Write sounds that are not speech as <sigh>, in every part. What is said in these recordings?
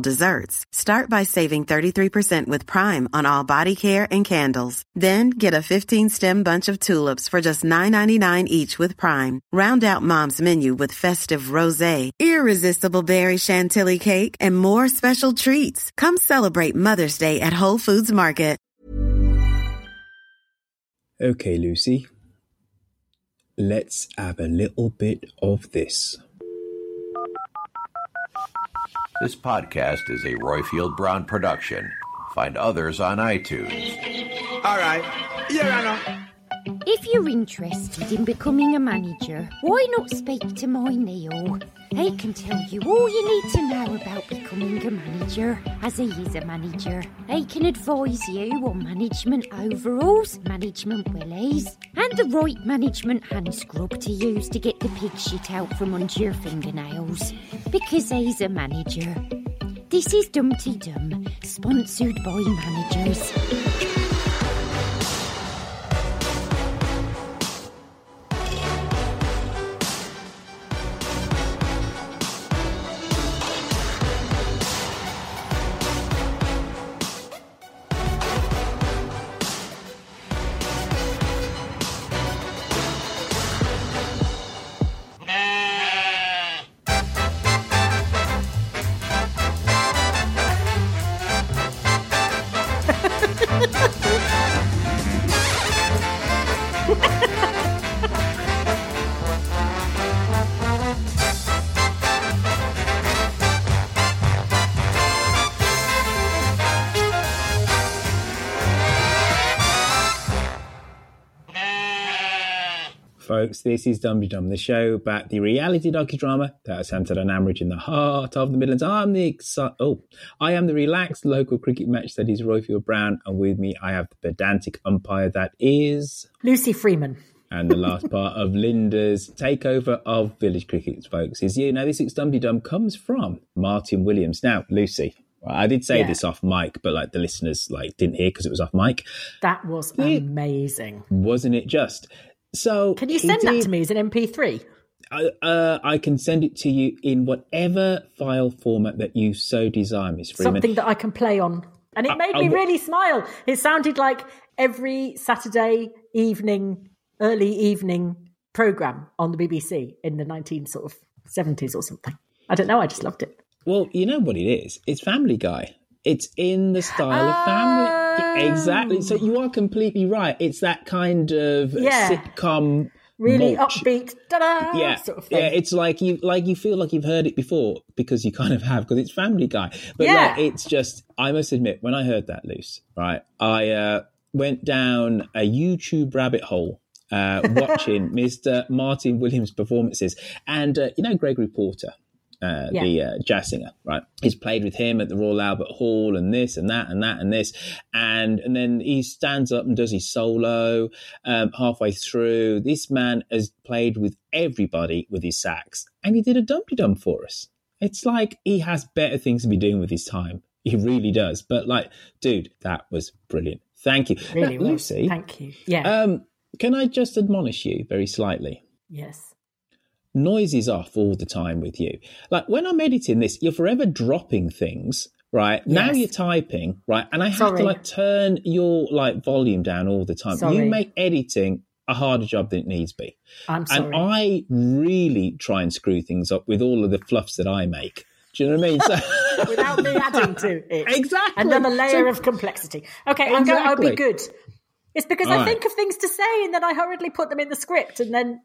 desserts. Start by saving 33% with Prime on all body care and candles. Then get a 15-stem bunch of tulips for just $9.99 each with Prime. Round out Mom's menu with festive rosé, irresistible berry chantilly cake, and more special treats. Come celebrate Mother's Day at Whole Foods Market. Okay, Lucy. Let's have a little bit of this. This podcast is a Royfield Brown production. Find others on iTunes. All right. Here I know. If you're interested in becoming a manager, why not speak to my Neil? He can tell you all you need to know about becoming a manager, as he is a manager. He can advise you on management overalls, management willies, and the right management hand scrub to use to get the pig shit out from under your fingernails. Because he's a manager. This is Dumpty Dum, sponsored by managers. Folks. This is Dumpty Dum, the show about the reality docudrama that is centered on Ambridge in the heart of the Midlands. I'm the exci- oh, I am the relaxed local cricket match that is Royfield Brown, and with me I have the pedantic umpire that is Lucy Freeman. And the last part of Linda's takeover of village cricket, folks, is you. Now, this week's Dumpty Dum comes from Martin Williams. Now, Lucy, I did say Yeah. this off mic, but like the listeners like didn't hear because it was off mic. That was amazing. Wasn't it just? So Can you send that to me as an MP3? I, uh, I can send it to you in whatever file format that you so desire, Miss Freeman. Something that I can play on. And it I- made I me really smile. It sounded like every Saturday evening, early evening program on the BBC in the 19 sort of 70s or something. I don't know. I just loved it. Well, you know what it is. It's Family Guy. It's in the style of Family. Exactly. So you are completely right. It's that kind of Yeah. sitcom. Really mulch. upbeat, ta-da, Yeah, sort of thing. yeah. It's like you like you feel like you've heard it before because you kind of have because it's Family Guy. But Yeah. like, it's just I must admit when I heard that loose, right? I uh, went down a YouTube rabbit hole uh, <laughs> watching Mr. Martin Williams' performances, and uh, you know Gregory Porter. Uh, Yeah. The uh, jazz singer, right? He's played with him at the Royal Albert Hall, and this and that and that and this, and and then he stands up and does his solo um, halfway through. This man has played with everybody with his sax, and he did a Dumpty Dum for us. It's like he has better things to be doing with his time. He really does. But like, dude, that was brilliant. Thank you, Really Now. Lucy. Thank you. Yeah. Um, can I just admonish you very slightly? yes. Noise is off all the time with you. Like when I'm editing this, you're forever dropping things, right? Yes. Now you're typing, right? And I have Sorry. to like turn your like volume down all the time. Sorry. You make editing a harder job than it needs be. I'm sorry. And I really try and screw things up with all of the fluffs that I make. Do you know what I mean? So, <laughs> Without me adding to it. Exactly. And another layer So- of complexity. Okay, I'm going, I'll be good. It's because All I right. think of things to say and then I hurriedly put them in the script and then,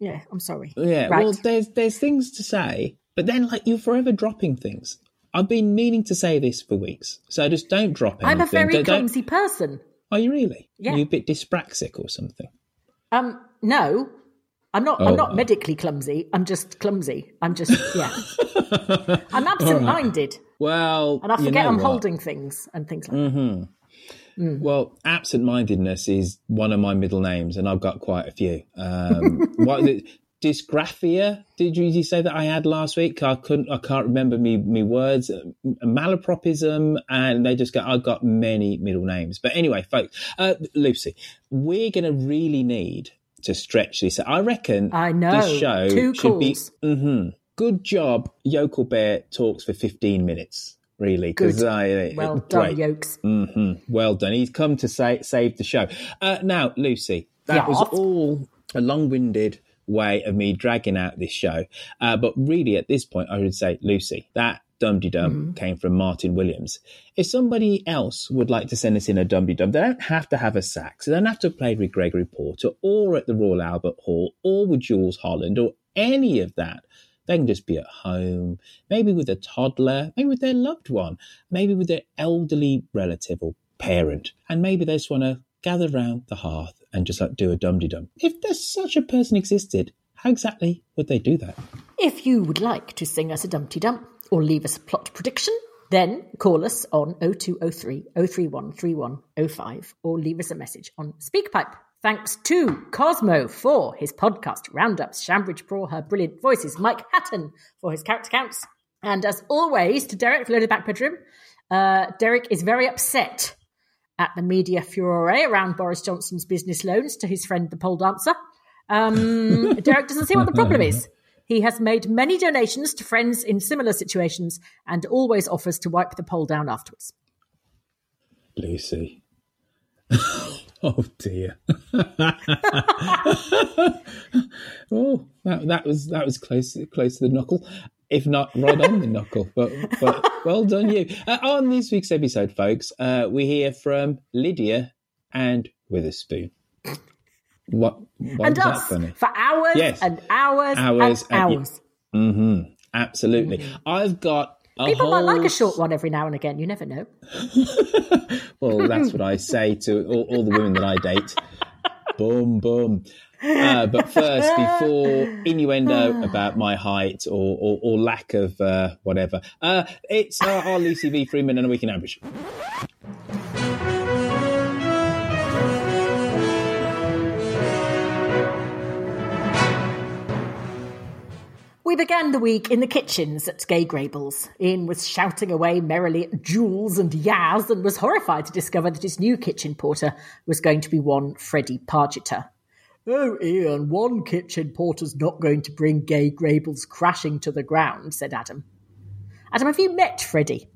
yeah, I'm sorry. yeah, Right. well, there's there's things to say, but then like you're forever dropping things. I've been meaning to say this for weeks, so just don't drop anything. I'm a very Don't- don't- clumsy person. Are you really? Yeah. Are you a bit dyspraxic or something? Um, no, I'm not. Oh. I'm not medically clumsy. I'm just clumsy. I'm just yeah. <laughs> I'm absent-minded, Well, and I you forget know I'm what? holding things and things like that. Well, absent-mindedness is one of my middle names, and I've got quite a few. Um, <laughs> what is it? Dysgraphia? Did you, did you say that I had last week? I couldn't. I can't remember me me words. Malapropism, and they just go. I've got many middle names. But anyway, folks, uh, Lucy, we're going to really need to stretch this. I reckon. I know. this show Two should be. calls. hmm Good job, Yokel Bear talks for fifteen minutes. Really, Good. I, Well great. done, yokes. hmm Well done. He's come to say, save the show. Uh, now, Lucy, that was all a long-winded way of me dragging out this show. Uh, but really, at this point, I would say, Lucy, that dum de dum Mm-hmm. came from Martin Williams. If somebody else would like to send us in a dum de dum, they don't have to have a sax. They don't have to have played with Gregory Porter or at the Royal Albert Hall or with Jools Holland or any of that. They can just be at home, maybe with a toddler, maybe with their loved one, maybe with their elderly relative or parent, and maybe they just want to gather round the hearth and just like do a dum dum. If there's such a person existed, how exactly would they do that? If you would like to sing us a Dumpty Dump or leave us a plot prediction, then call us on 0203 031 3105 or leave us a message on SpeakPipe. Thanks to Cosmo for his podcast roundups, Shambridge for her brilliant voices, Mike Hatton for his character counts, and as always to Derek for Loaded Back Bedroom. Uh, Derek is very upset at the media furore around Boris Johnson's business loans to his friend the pole dancer. Um, <laughs> Derek doesn't see what the problem is. He has made many donations to friends in similar situations and always offers to wipe the pole down afterwards. Lucy. <laughs> <laughs> oh dear. <laughs> oh, that, that was that was close close to the knuckle, if not right on the knuckle. But but well done you. Uh, on this week's episode, folks, uh, we hear from Lydia and Witherspoon. What? Why and us funny? for hours Yes. and hours, Hours and and- hours. hmm Absolutely. I've got. A People might like a short one every now and again. You never know. <laughs> Well, that's what I say to all, all the women that I date. boom, boom. Uh, but first, before innuendo <sighs> about my height or, or, or lack of uh, whatever, uh, it's uh, our Lucy V. Freeman and a week in We began the week in the kitchens at Grey Gables. Ian was shouting away merrily at Jules and Yaz and was horrified to discover that his new kitchen porter was going to be one Freddie Pargeter. Oh, Ian, one kitchen porter's not going to bring Grey Gables crashing to the ground, said Adam. Adam, have you met Freddie?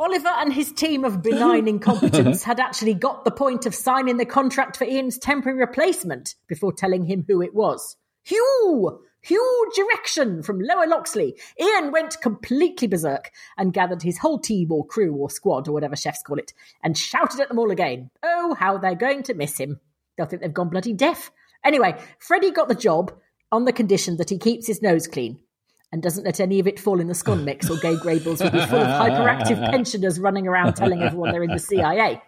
Oliver and his team of benign <laughs> incompetence had actually got the point of signing the contract for Ian's temporary replacement before telling him who it was. Hugh! Huge erection from Lower Loxley. Ian went completely berserk and gathered his whole team or crew or squad or whatever chefs call it and shouted at them all again. Oh, how they're going to miss him. They'll think they've gone bloody deaf. Anyway, Freddie got the job on the condition that he keeps his nose clean and doesn't let any of it fall in the scone mix or Grey Gables will be full of hyperactive <laughs> pensioners running around telling everyone they're in the CIA.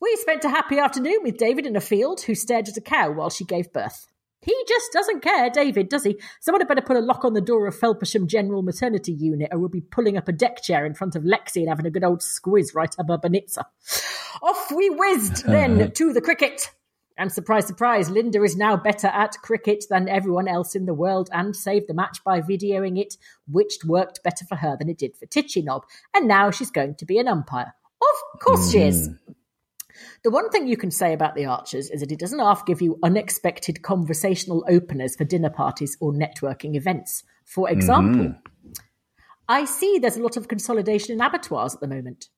We spent a happy afternoon with David in a field who stared at a cow while she gave birth. He just doesn't care, David, does he? Someone had better put a lock on the door of Felpersham General Maternity Unit or we'll be pulling up a deck chair in front of Lexi and having a good old squiz right up her bonitza. Off we whizzed <laughs> then to the cricket. And surprise, surprise, Linda is now better at cricket than everyone else in the world and saved the match by videoing it, which worked better for her than it did for Titchy Knob. And now she's going to be an umpire. Of course she is. Hmm. The one thing you can say about the Archers is that it doesn't half give you unexpected conversational openers for dinner parties or networking events. For mm-hmm. example, I see there's a lot of consolidation in abattoirs at the moment.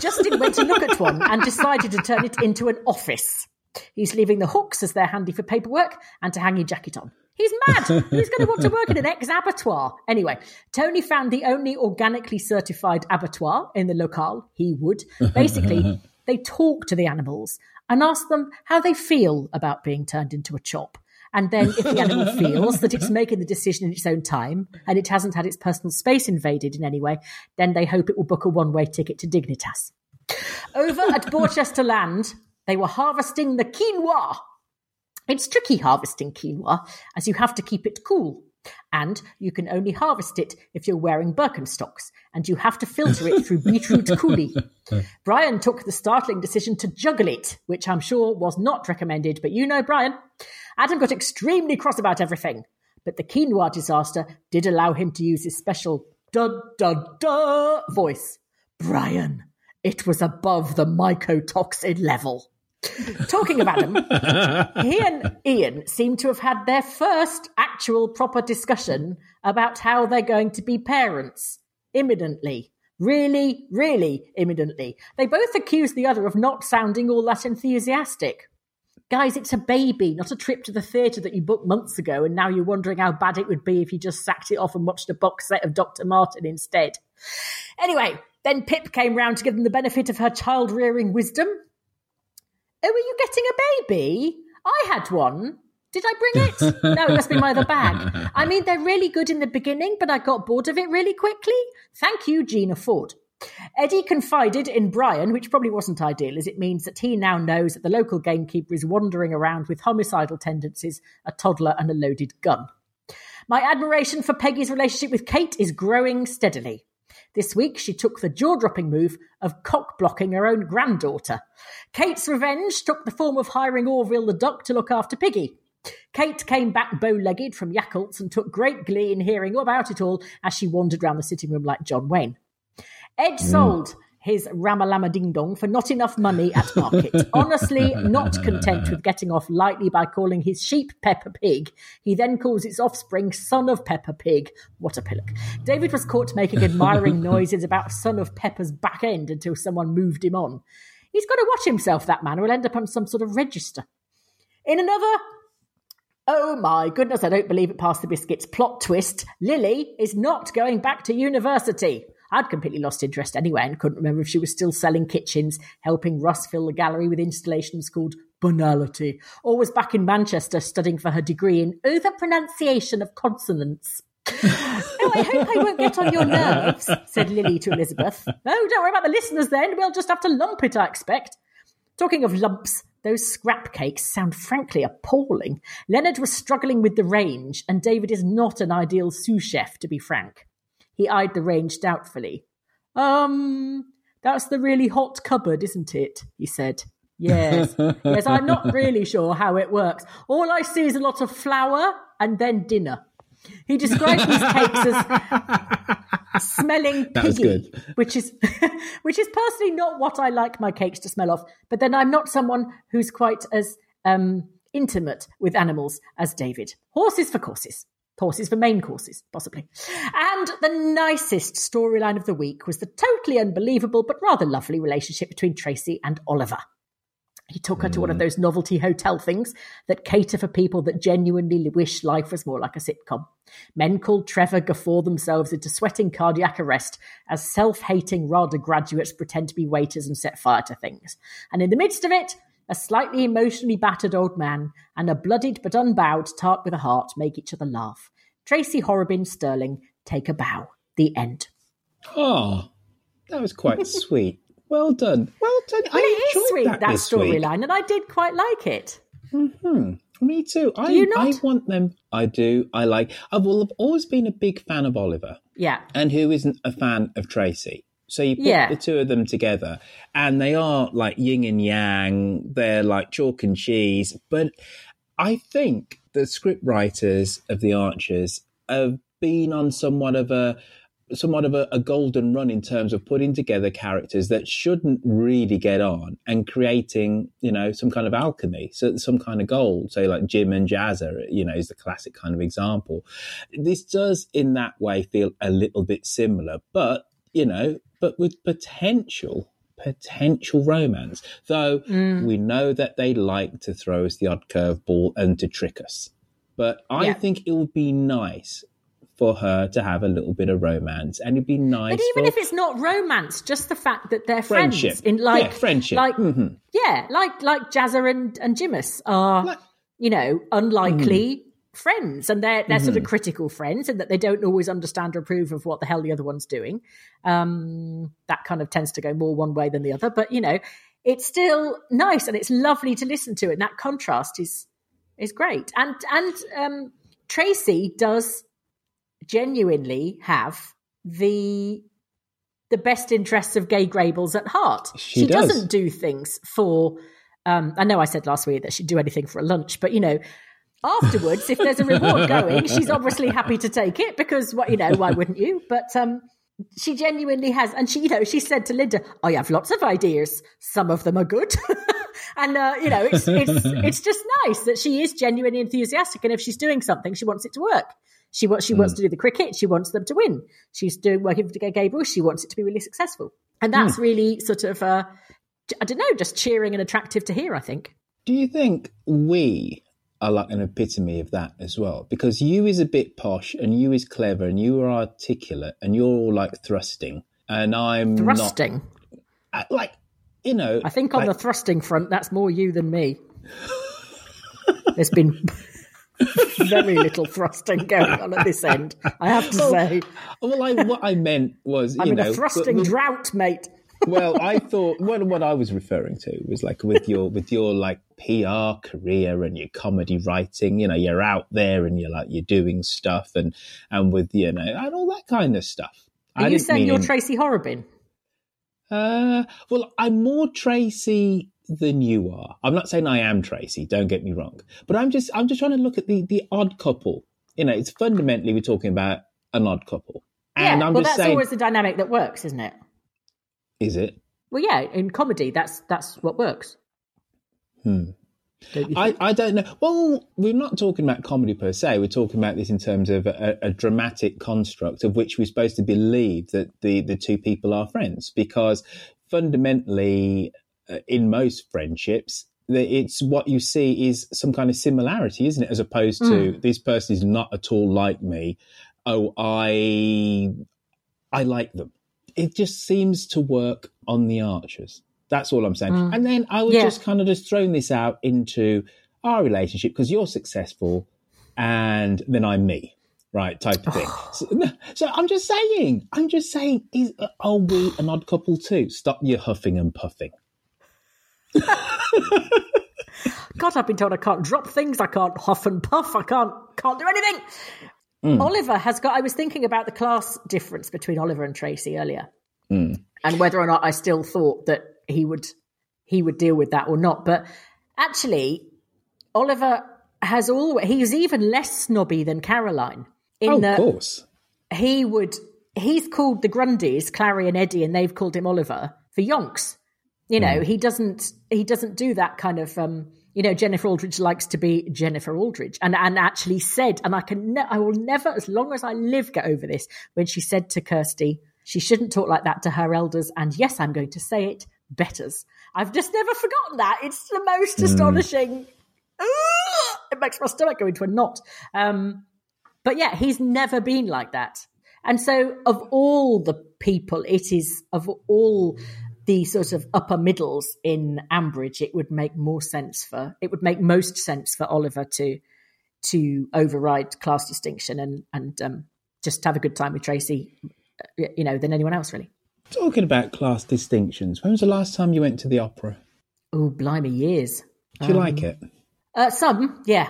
Justin went to look at one and decided to turn it into an office. He's leaving the hooks as they're handy for paperwork and to hang your jacket on. He's mad. Who's going to want to work in an ex abattoir? Anyway, Tony found the only organically certified abattoir in the locale. He would. Basically, <laughs> they talk to the animals and ask them how they feel about being turned into a chop. And then if the animal <laughs> feels that it's making the decision in its own time and it hasn't had its personal space invaded in any way, then they hope it will book a one way ticket to Dignitas. Over at Borchester Land, they were harvesting the quinoa. It's tricky harvesting quinoa as you have to keep it cool. And you can only harvest it if you're wearing Birkenstocks, and you have to filter it through beetroot coulis. <laughs> Brian took the startling decision to juggle it, which I'm sure was not recommended, but you know Brian. Adam got extremely cross about everything, but the quinoa disaster did allow him to use his special da da da voice. Brian, it was above the mycotoxin level. Talking about him, <laughs> he and Ian seem to have had their first actual proper discussion about how they're going to be parents imminently. Really, really imminently. They both accuse the other of not sounding all that enthusiastic. Guys, it's a baby, not a trip to the theatre that you booked months ago, and now you're wondering how bad it would be if you just sacked it off and watched a box set of Dr. Martin instead. Anyway, then Pip came round to give them the benefit of her child rearing wisdom. Oh, are you getting a baby? I had one. Did I bring it? <laughs> no, it must be my other bag. I mean, they're really good in the beginning, but I got bored of it really quickly. Thank you, Gina Ford. Eddie confided in Brian, which probably wasn't ideal, as it means that he now knows that the local gamekeeper is wandering around with homicidal tendencies, a toddler, and a loaded gun. My admiration for Peggy's relationship with Kate is growing steadily. This week, she took the jaw dropping move of cock blocking her own granddaughter. Kate's revenge took the form of hiring Orville the duck to look after Piggy. Kate came back bow legged from Yakults and took great glee in hearing all about it all as she wandered round the sitting room like John Wayne. Ed mm. sold his Ramalama Ding Dong for not enough money at market. <laughs> Honestly, not content with getting off lightly by calling his sheep Peppa Pig, he then calls its offspring Son of Peppa Pig. What a pillock. David was caught making admiring <laughs> noises about Son of Peppa's back end until someone moved him on. He's got to watch himself, that man, or he'll end up on some sort of register. In another Oh my goodness, I don't believe it passed the biscuits. Plot twist Lily is not going back to university. I'd completely lost interest anyway and couldn't remember if she was still selling kitchens, helping Russ fill the gallery with installations called Banality, or was back in Manchester studying for her degree in over pronunciation of consonants. oh, I hope I won't get on your nerves, said Lily to Elizabeth. Oh, don't worry about the listeners then. We'll just have to lump it, I expect. Talking of lumps, those scrap cakes sound frankly appalling. Leonard was struggling with the range, and David is not an ideal sous chef, to be frank. He eyed the range doubtfully. Um, that's the really hot cupboard, isn't it? He said. Yes, <laughs> yes, I'm not really sure how it works. All I see is a lot of flour and then dinner. He described these cakes as <laughs> smelling piggy, which is <laughs> which is personally not what I like my cakes to smell of. But then I'm not someone who's quite as um, intimate with animals as David. Horses for courses horses for main courses, possibly. And the nicest storyline of the week was the totally unbelievable but rather lovely relationship between Tracy and Oliver. He took her to one of mm. those novelty hotel things that cater for people that genuinely wish life was more like a sitcom. Men called Trevor guffaw themselves into sweating cardiac arrest as self hating RADA graduates pretend to be waiters and set fire to things. And in the midst of it, a slightly emotionally battered old man and a bloodied but unbowed tart with a heart make each other laugh. Tracy Horrobin Sterling take a bow. The end. Oh, that was quite <laughs> sweet. Well done. Well done. Well, it is sweet, that, that storyline, and I did quite like it. hmm Me too. Do I, you not? I want them. I do. I like. I've always been a big fan of Oliver. Yeah. And who isn't a fan of Tracy? So you put Yeah. the two of them together, and they are like yin and yang. They're like chalk and cheese. But I think the script writers of the Archers have been on somewhat of a somewhat of a, a golden run in terms of putting together characters that shouldn't really get on and creating, you know, some kind of alchemy, so some kind of gold. So like Jim and Jazza, you know, is the classic kind of example. This does in that way feel a little bit similar, but you know, but with potential potential romance. Though Mm. we know that they like to throw us the odd curveball and to trick us. But I Yeah. think it would be nice for her to have a little bit of romance, and it'd be nice. But even if it's not romance, just the fact that they're friendship, friends in like yeah, friendship, like Mhm. yeah, like like Jazza and and Jimus are Like- you know, unlikely mm. Friends, and they're they're mm-hmm. sort of mm-hmm. critical friends, and that they don't always understand or approve of what the hell the other one's doing. Um, that kind of tends to go more one way than the other, but you know, it's still nice and it's lovely to listen to, and that contrast is is great. And and um, Tracy does genuinely have the the best interests of Grey Gables at heart. She, she does. not do things for. Um, I know I said last week that she'd do anything for a lunch, but you know, afterwards, if there's a reward <laughs> going, she's obviously happy to take it because what you know, why wouldn't you? But um, she genuinely has, and she, you know, she said to Linda, "I have lots of ideas. Some of them are good." <laughs> and uh, you know, it's it's <laughs> it's just nice that she is genuinely enthusiastic, and if she's doing something, she wants it to work. She wants she mm. wants to do the cricket. She wants them to win. She's doing working for Gabriel. She wants it to be really successful, and that's mm. really sort of uh, I don't know, just cheering and attractive to hear. I think. Do you think we are like an epitome of that as well? Because you is a bit posh, and you is clever, and you are articulate, and you're all like thrusting, and I'm thrusting. Not, like you know, I think on like, the thrusting front, that's more you than me. There's been <laughs> very little thrusting going on at this end. I have to say. Well, I, what I meant was, I'm in know, a thrusting but, drought, mate. Well, I thought what what I was referring to was like with your with your like PR career and your comedy writing. You know, you're out there and you're like you're doing stuff and and with you know and all that kind of stuff. Are I you saying you're Tracy Horrobin? Uh, well, I'm more Tracy than you are. I'm not saying I am Tracy. Don't get me wrong, but I'm just I'm just trying to look at the the odd couple. You know, it's fundamentally we're talking about an odd couple. And yeah, I'm just well, that's saying, always the dynamic that works, isn't it? Is it? Well, yeah, in comedy, that's that's what works. Hmm. I, I don't know. Well, we're not talking about comedy per se. We're talking about this in terms of a, a, dramatic construct of which we're supposed to believe that the, the two people are friends. Because fundamentally, uh, in most friendships, it's what you see is some kind of similarity, isn't it? As opposed to mm. this person is not at all like me. Oh, I, I like them. It just seems to work on the Archers. That's all I'm saying. Mm. And then I was yeah. just kind of just throwing this out into our relationship because you're successful, and then I'm me right type of thing <sighs> so, <laughs> so, i'm just saying i'm just saying is, are we an odd couple too stop your huffing and puffing <laughs> God, I've been told I can't drop things, I can't huff and puff, I can't can't do anything. Mm. Oliver has got. I was thinking about the class difference between Oliver and Tracy earlier, mm. and whether or not I still thought that he would he would deal with that or not. But actually, Oliver has always he's even less snobby than Caroline. In oh, of course, he would. He's called the Grundys, Clarrie and Eddie, and they've called him Oliver for yonks. You know, mm. he doesn't he doesn't do that kind of um, you know, Jennifer Aldridge likes to be Jennifer Aldridge, and and actually said, and I can, ne- I will never, as long as I live, get over this. When she said to Kirsty, she shouldn't talk like that to her elders, and yes, I'm going to say it, betters. I've just never forgotten that. It's the most mm. astonishing. it makes my stomach go into a knot. Um, but yeah, he's never been like that. And so, of all the people, it is of all the sort of upper middles in Ambridge, it would make more sense for it would make most sense for Oliver to to override class distinction and and um, just have a good time with Tracy, you know, than anyone else really. Talking about class distinctions, when was the last time you went to the opera? Oh, blimey, years. Do you um, like it? Uh, some, yeah.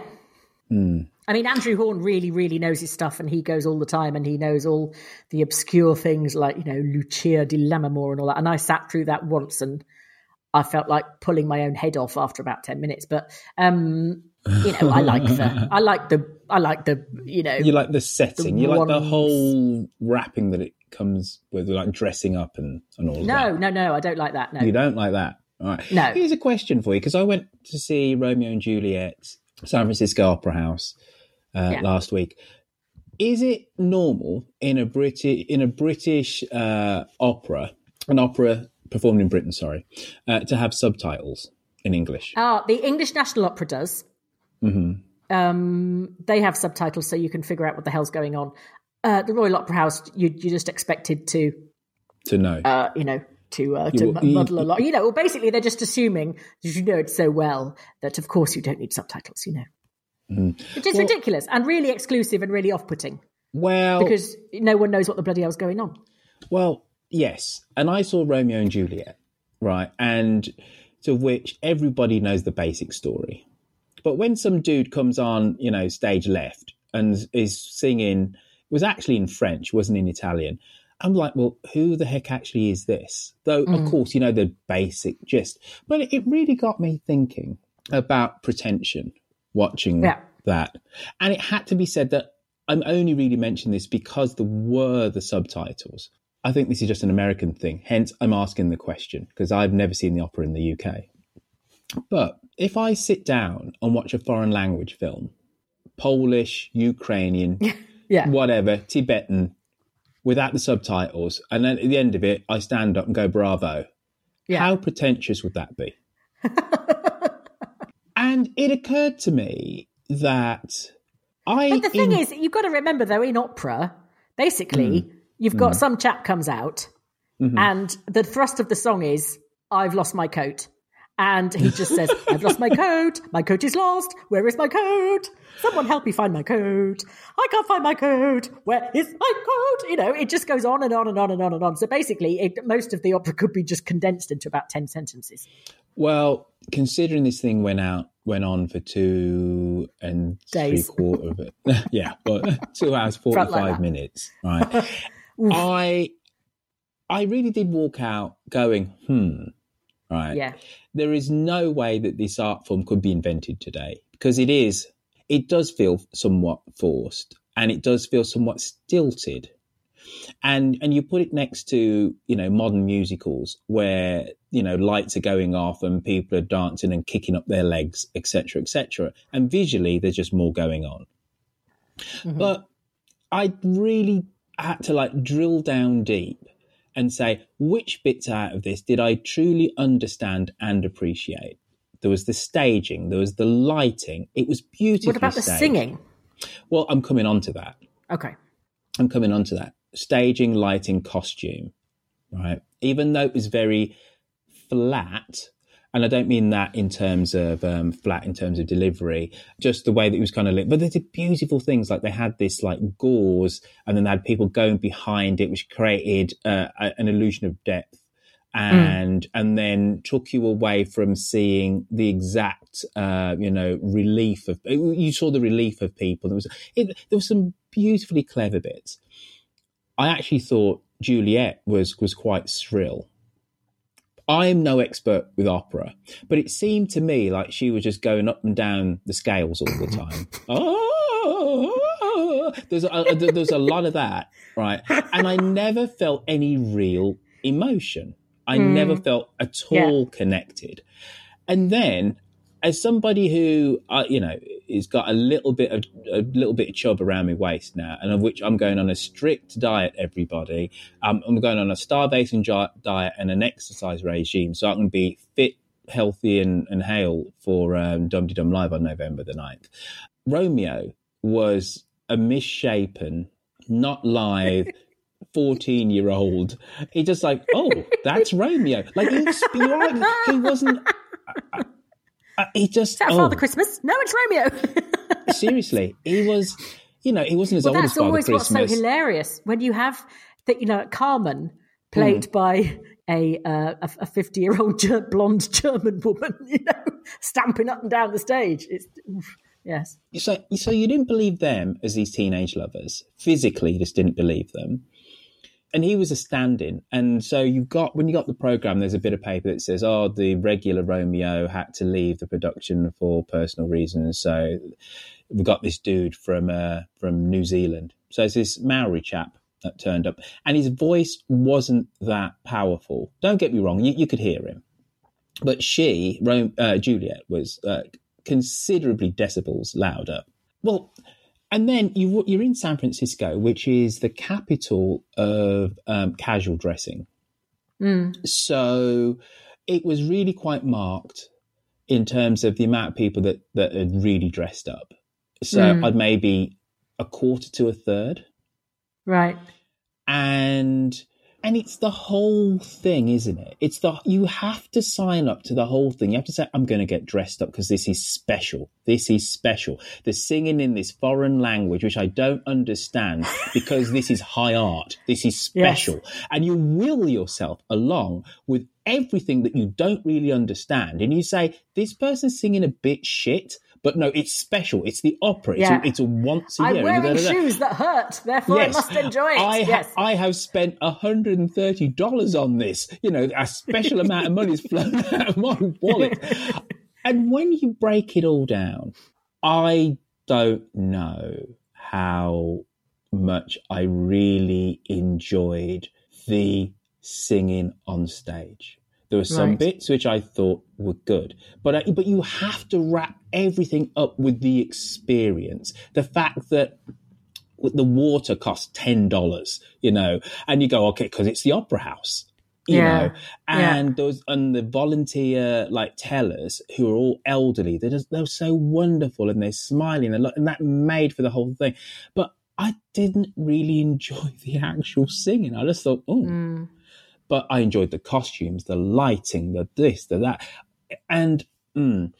Hmm. I mean, Andrew Horn really, really knows his stuff, and he goes all the time, and he knows all the obscure things like you know Lucia di Lammermoor and all that. And I sat through that once, and I felt like pulling my own head off after about ten minutes. But um, you know, I like the, I like the, I like the, you know, you like the setting, the you like the whole wrapping that it comes with, like dressing up and and all. That No, no, no, I don't like that. No, you don't like that. All right. No. Here's a question for you because I went to see Romeo and Juliet, San Francisco Opera House uh, yeah. last week. Is it normal in a British in a British uh, opera, an opera performed in Britain, sorry, uh, to have subtitles in English? Ah, the English National Opera does. Mm-hmm. Um, they have subtitles, so you can figure out what the hell's going on. Uh, the Royal Opera House, you you just expected to to know, uh, you know, to uh, to muddle a lot. You know, well, basically they're just assuming you know it so well that of course you don't need subtitles. You know. Mm. Which is Well- ridiculous and really exclusive and really off putting Well, because no one knows what the bloody hell's going on. Well, yes. And I saw Romeo and Juliet, right? And to which everybody knows the basic story. But when some dude comes on, you know, stage left and is singing, it was actually in French, wasn't in Italian. I'm like, well, who the heck actually is this? Though, of mm. course, you know the basic gist. But it really got me thinking about pretension watching Yeah. that. And it had to be said that I'm only really mentioning this because there were the subtitles. I think this is just an American thing. Hence, I'm asking the question because I've never seen the opera in the UK. But if I sit down and watch a foreign language film, Polish, Ukrainian, <laughs> Yeah. whatever, Tibetan, without the subtitles, and then at the end of it, I stand up and go, bravo. Yeah. How pretentious would that be? <laughs> and it occurred to me that I. But the thing in- is, you've got to remember though, in opera, basically, mm. you've got mm. some chap comes out, mm-hmm. and the thrust of the song is, "I've lost my coat," and he just says, <laughs> "I've lost my coat. My coat is lost. Where is my coat? Someone help me find my coat. I can't find my coat. Where is my coat?" You know, it just goes on and on and on and on and on. So basically, it, most of the opera could be just condensed into about ten sentences. Well, considering this thing went out, went on for two and Days. three quarter of it, <laughs> yeah, but <laughs> two hours Front like forty-five minutes, right? <laughs> I, I really did walk out going, hmm, right. Yeah. There is no way that this art form could be invented today because it is, it does feel somewhat forced and it does feel somewhat stilted and and you put it next to you know modern musicals where you know lights are going off and people are dancing and kicking up their legs etc etc and visually there's just more going on. Mm-hmm. But i really had to like drill down deep and say which bits out of this did i truly understand and appreciate? There was the staging there was the lighting. It was beautiful What about the singing? well i'm coming on to that. Okay. I'm coming on to that. Staging, lighting, costume, right? Even though it was very flat, and I don't mean that in terms of um, flat in terms of delivery, just the way that it was kind of lit. But they did beautiful things, like they had this like gauze, and then they had people going behind it, which created uh, an illusion of depth. And and then took you away from seeing the exact, uh, you know, relief of. You saw the relief of people. There was it, there was some beautifully clever bits. I actually thought Juliet was was quite shrill. I am no expert with opera, but it seemed to me like she was just going up and down the scales all the time. oh, <laughs> there's a, there's a lot of that, right? And I never felt any real emotion. I hmm. never felt at Yeah. all connected. And then, as somebody who, uh, you know, has got a little bit of a little bit of chub around my waist now, and of which I'm going on a strict diet. Everybody, um, I'm going on a starvation diet and an exercise regime, so I can be fit, healthy, and, and hale for um, Dum Dum Live on November the 9th. Romeo was a misshapen, not live. <laughs> 14 year old he just like oh that's romeo like he, was- you're right, he wasn't uh, he just Is that oh, Father Christmas? No, it's Romeo. <laughs> seriously he was you know he wasn't as well, old as that's father always what's christmas so hilarious when you have that. You know, Carmen played Hmm. by a uh, a fifty-year-old ger- blonde German woman. <laughs> You know, stamping up and down the stage. It's yes. so so you didn't believe them as these teenage lovers physically you just didn't believe them and he was a stand-in. And so you got when you got the program there's a bit of paper that says oh the regular romeo had to leave the production for personal reasons so we've got this dude from uh, from new zealand. So it's this maori chap that turned up and his voice wasn't that powerful. Don't get me wrong you, you could hear him. But she Ro- uh, juliet was uh, considerably decibels louder. Well and then you, you're in San Francisco, which is the capital of um, casual dressing. So it was really quite marked in terms of the amount of people that, that had really dressed up. So I'd maybe a quarter to a third. Right. And and it's the whole thing, isn't it? It's the you have to sign up to the whole thing. You have to say, "I'm going to get dressed up because this is special. This is special." The singing in this foreign language, which I don't understand, because this is high art. This is special, yes. and you will yourself along with everything that you don't really understand, and you say, "This person's singing a bit shit." But no, it's special. It's the opera. It's, yeah. a, it's a once a I'm year. I'm wearing shoes that hurt, therefore yes. I must enjoy it. I, ha- yes. I have spent $130 on this. You know, a special <laughs> amount of money is flown <laughs> out of my wallet. <laughs> and when you break it all down, I don't know how much I really enjoyed the singing on stage. There were some right. bits which I thought were good, but uh, but you have to wrap everything up with the experience. The fact that the water costs ten dollars, you know, and you go okay because it's the opera house, you yeah. know, and yeah. those and the volunteer like tellers who are all elderly, they're just they're so wonderful and they're smiling and, and that made for the whole thing, but I didn't really <laughs> enjoy the actual singing. I just thought, oh. Mm but I enjoyed the costumes, the lighting, the this, the that, and mm,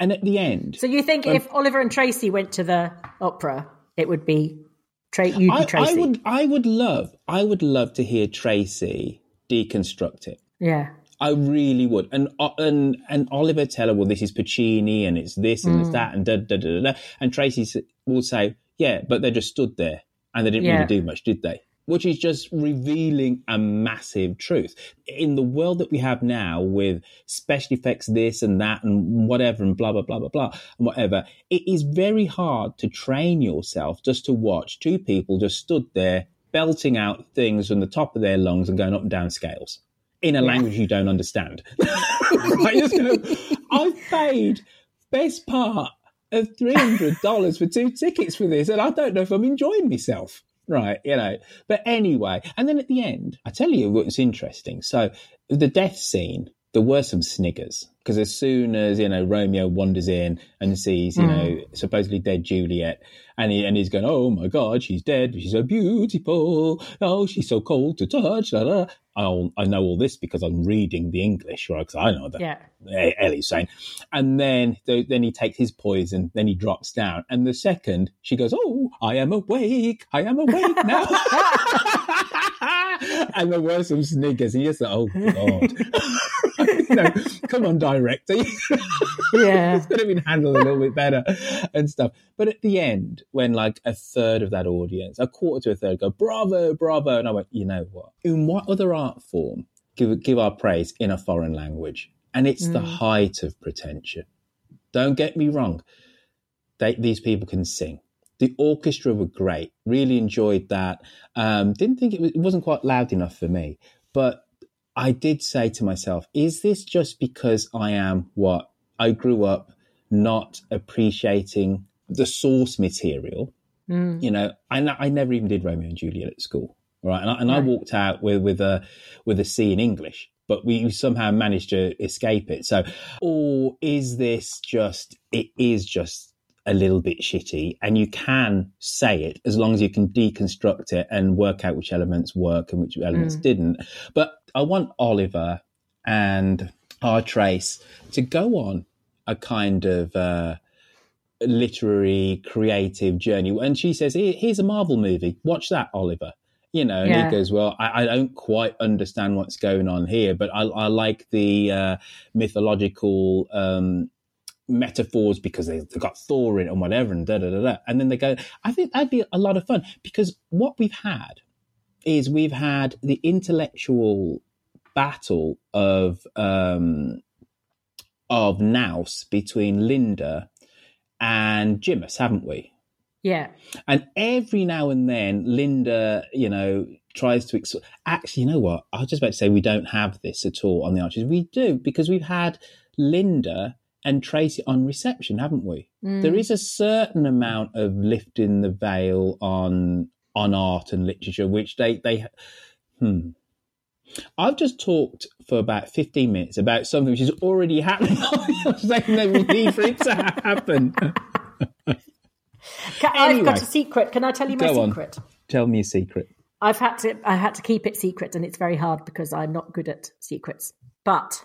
and at the end. So you think um, if Oliver and Tracy went to the opera, it would be Tra- you'd be Tracy? I would. I would love. I would love to hear Tracy deconstruct it. Yeah. I really would. And uh, and and Oliver tell her, well, this is Puccini and it's this and mm. it's that and da, da da da. And Tracy will say, yeah, but they just stood there and they didn't yeah. really do much, did they? Which is just revealing a massive truth. In the world that we have now with special effects, this and that and whatever and blah, blah, blah, blah, blah, and whatever, it is very hard to train yourself just to watch two people just stood there belting out things from the top of their lungs and going up and down scales in a language you don't understand. <laughs> I've paid best part of $300 for two tickets for this and I don't know if I'm enjoying myself right? You know, but anyway, and then at the end, I tell you what's interesting. So the death scene, there were some sniggers because as soon as you know Romeo wanders in and sees you mm. know supposedly dead Juliet, and he and he's going, oh my God, she's dead. She's so beautiful. Oh, she's so cold to touch. i I know all this because I'm reading the English, right? Because I know that yeah. Ellie's saying. And then then he takes his poison. Then he drops down. And the second she goes, oh, I am awake. I am awake now. <laughs> <laughs> and there were some sniggers. And you're like, oh God. <laughs> <laughs> you know, come on, director. <laughs> yeah. it's could have been handled a little bit better and stuff. But at the end, when like a third of that audience, a quarter to a third go, bravo, bravo. And I went, you know what? In what other art form give, give our praise in a foreign language? And it's mm. the height of pretension. Don't get me wrong. They, these people can sing. The orchestra were great. Really enjoyed that. Um, didn't think it, was, it wasn't quite loud enough for me, but I did say to myself, is this just because I am what I grew up not appreciating the source material? Mm. You know, I, I never even did Romeo and Juliet at school, right? And I, and right. I walked out with with a with a C in English, but we somehow managed to escape it. So, or is this just? It is just a little bit shitty and you can say it as long as you can deconstruct it and work out which elements work and which elements mm. didn't. But I want Oliver and our Trace to go on a kind of uh, literary creative journey. And she says, here's a Marvel movie. Watch that, Oliver. You know, and yeah. he goes, "Well, I, I, don't quite understand what's going on here, but I, I like the uh, mythological um, metaphors because they, have got Thor in it and whatever and da da da da. And then they go, I think that'd be a lot of fun because what we've had is we've had the intellectual battle of um, of Nous between Linda and Jimus, haven't we? Yeah. And every now and then, Linda, you know, tries to ex- actually, you know what? I was just about to say we don't have this at all on the Archers. We do because we've had Linda and Tracy on reception, haven't we? Mm. There is a certain amount of lifting the veil on on art and literature, which they they hmm. I've just talked for about 15 minutes about something which is already happening. <laughs> I'm saying that we need for it to happen. <laughs> I've got a secret. Can I tell you my secret? On. Tell me a secret. I've had to I had to keep it secret, and it's very hard because I'm not good at secrets. But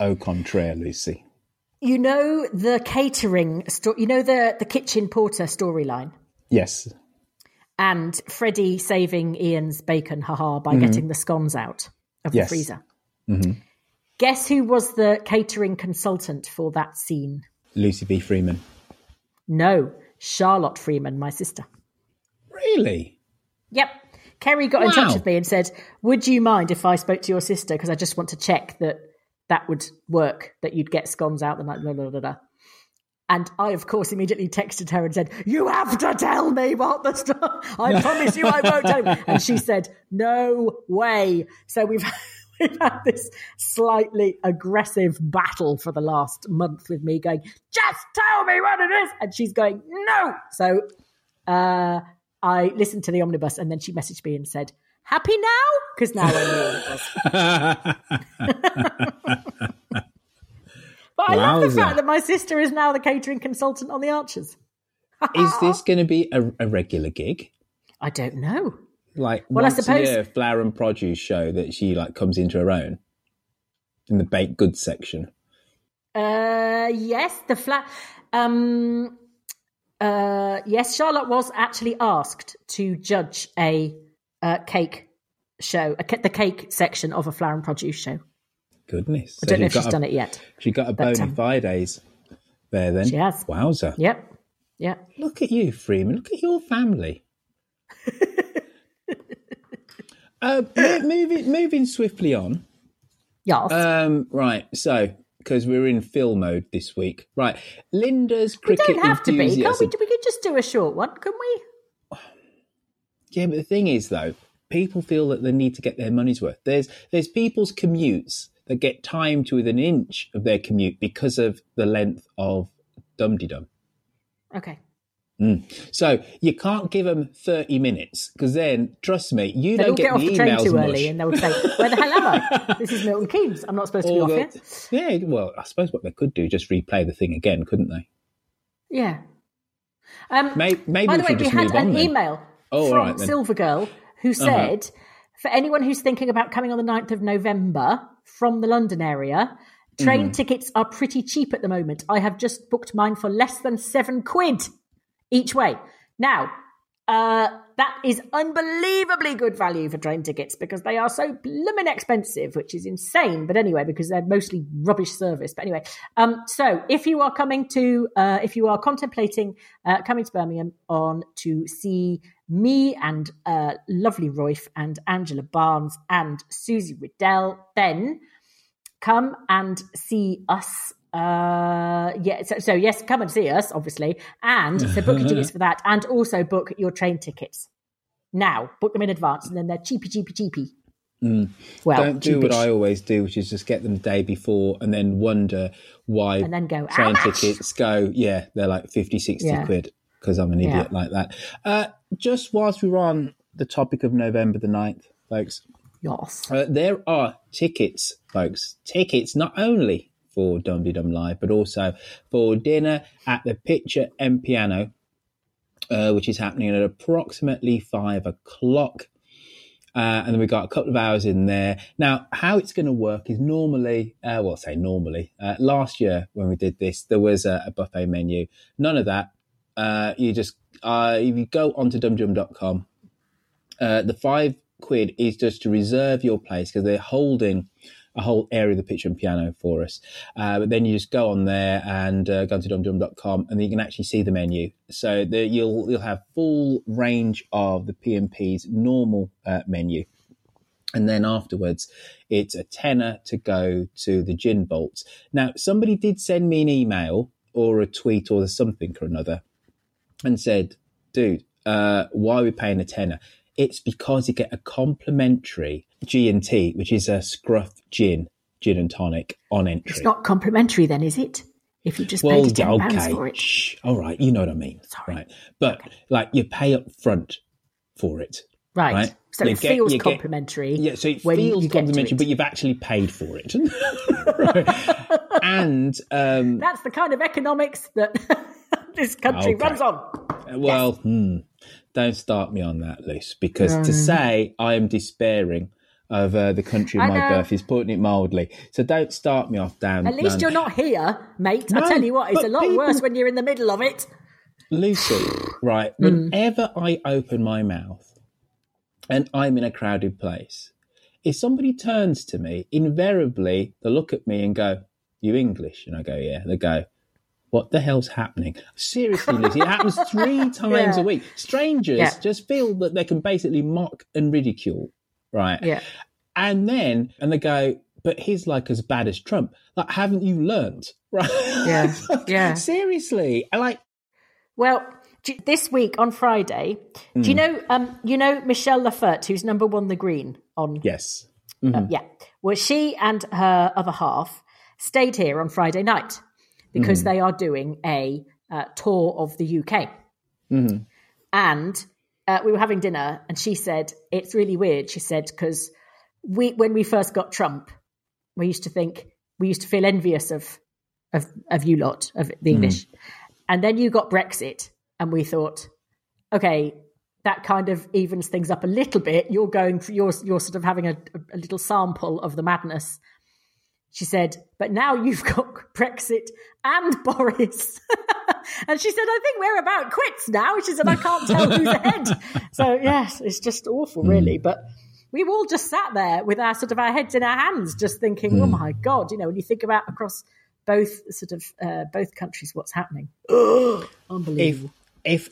Au contraire, Lucy. you know the catering sto- you know the the kitchen porter storyline, Yes. And Freddie saving Ian's bacon, haha, by mm-hmm. getting the scones out of Yes. the freezer. Mm-hmm. Guess who was the catering consultant for that scene? Lucy B. Freeman. No, Charlotte Freeman, my sister. Really? Yep. Kerry got in touch with me and said, Would you mind if I spoke to your sister? Because I just want to check that that would work, that you'd get scones out the night, blah, blah, blah, blah. And I, of course, immediately texted her and said, You have to tell me what the stuff. I <laughs> promise you I won't tell you. And she said, No way. So we've. <laughs> We've had this slightly aggressive battle for the last month with me going, just tell me what it is. And she's going, no. So uh, I listened to the omnibus and then she messaged me and said, happy now? Because now I what it was. But I love the fact that my sister is now the catering consultant on the Archers. <laughs> Is this going to be a, a regular gig? I don't know. Like Well, I suppose- a year, flower and produce show that she like comes into her own in the baked goods section. Uh, yes, the flat. Um, uh, yes, Charlotte was actually asked to judge a uh, cake show, a, the cake section of a flower and produce show. Goodness. I don't know if she's a- done it yet. She got a But, bona um, fides there then. She has. Wowza. Yep. Yep. Look at you, Freeman. Look at your family. <laughs> uh, moving, moving swiftly on. Yes. Um, right, so because we're in film mode this week, right? Linda's we cricket don't have to be, can't we? enthusiasm- We could just do a short one, couldn't we? Yeah, but the thing is, though, people feel that they need to get their money's worth. There's there's people's commutes that get timed to within an inch of their commute because of the length of Dum Dum. Okay. So you can't give them thirty minutes because then, trust me, you They'll don't get get off the the train emails too early and they'll say, Where the hell am I? <laughs> This is Milton Keynes. I'm not supposed to be off here. yeah, well, I suppose what they could do just replay the thing again, couldn't they? Yeah. Um, May- maybe by the way, should we had an then. email Oh, from right. Uh-huh. Silver Girl who said, for anyone who's thinking about coming on the 9th of November from the London area, train Mm-hmm. tickets are pretty cheap at the moment. I have just booked mine for less than seven quid each way. Now, uh, that is unbelievably good value for train tickets because they are so blooming expensive, which is insane. But anyway, because they're mostly rubbish service. But anyway, um, so if you are coming to, uh, if you are contemplating uh, coming to Birmingham on to see me and uh, lovely Royf and Angela Barnes and Susie Riddell, then come and see us. Uh, yeah, so, so yes, come and see us, obviously, and so book your <laughs> tickets for that, and also book your train tickets now. Book them in advance, and then they're cheapy, cheapy, cheapy. Well, Don't do what. I always do, which is just get them the day before and then wonder why And then go, train tickets go, yeah, they're like 50, 60 Yeah. quid because I'm an idiot Yeah. like that. Uh, just whilst we're on the topic of November the 9th, folks, Yes. uh, there are tickets, folks, tickets not only for Dum Dum Live, but also for dinner at the Picture and Piano, uh, which is happening at approximately five o'clock. Uh, and then we've got a couple of hours in there. Now, how it's going to work is normally, uh, well, I say normally, uh, last year when we did this, there was a, a buffet menu. None of that. Uh, you just, uh, if you go onto dumjum.com, uh, the five quid is just to reserve your place because they're holding a whole area of the picture and piano for us. Uh, but then you just go on there and uh, go to dumdum.com and you can actually see the menu. So the, you'll you'll have full range of the PMP's normal uh, menu. And then afterwards, it's a tenner to go to the gin bolts. Now, somebody did send me an email or a tweet or something or another and said, dude, uh, why are we paying a tenner? It's because you get a complimentary G&T, which is a scruff gin, gin and tonic on entry. It's not complimentary, then, is it? If you just well, paid ten pounds okay. for it. Shh. All right. You know what I mean. Sorry. Right. But like you pay up front for it. Right. Right. So You it get- feels get- complimentary. Yeah, so it feels you complimentary, it. but you've actually paid for it. <laughs> <laughs> And um, That's the kind of economics that <laughs> this country Okay. runs on. Uh, Well, hmm, don't start me on that, Luce, because to say I am despairing of uh, the country of I my know. birth is putting it mildly. So don't start me off down. At least down- you're not here, mate. I tell you what, it's a lot people- worse when you're in the middle of it. Lucy, right? Hmm. Whenever I open my mouth and I'm in a crowded place, if somebody turns to me, invariably they look at me and go, "You English?" And I go, "Yeah." They go, "What the hell's happening?" Seriously, Lucy, it happens <laughs> three times Yeah. a week. Strangers Yeah. just feel that they can basically mock and ridicule, right? Yeah. And then, and they go, "But he's like as bad as Trump." Like, haven't you learnt? <laughs> Right? Yeah. Yeah. Seriously, I like. Well, do- this week on Friday, do Hmm. you know? Um, you know Michelle Laferte, who's number one the Green on. Yes. uh, yeah. Well, she and her other half stayed here on Friday night because they are doing a uh, tour of the UK. And uh, we were having dinner, and she said it's really weird. She said because we, when we first got Trump, we used to think we used to feel envious of of of you lot of the English, and then you got Brexit, and we thought, okay, that kind of evens things up a little bit. You're going, you're you're sort of having a, a little sample of the madness. She said, but now you've <laughs> got Brexit and Boris. <laughs> and she said, I think we're about quits now. She said, I can't tell who's <laughs> ahead. So, yes, it's just awful, really. But we've all just sat there with our sort of our heads in our hands, just thinking, oh my God, you know, when you think about across both sort of uh, both countries, what's happening. <gasps> if Unbelievable. if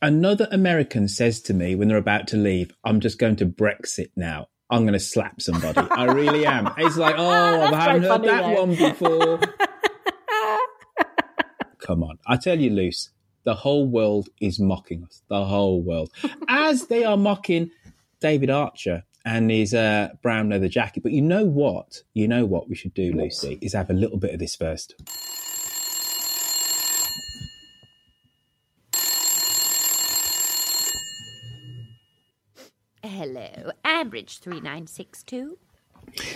another American says to me when they're about to leave, "I'm just going to Brexit now," I'm going to slap somebody. I really am. <laughs> It's like, oh, I haven't heard funny, that though. one before. <laughs> Come on, I tell you, Luce, the whole world is mocking us. The whole world, as they are mocking David Archer and his uh, brown leather jacket. But you know what? You know what we should do, Lucy, is have a little bit of this first. Hello, Ambridge 3962.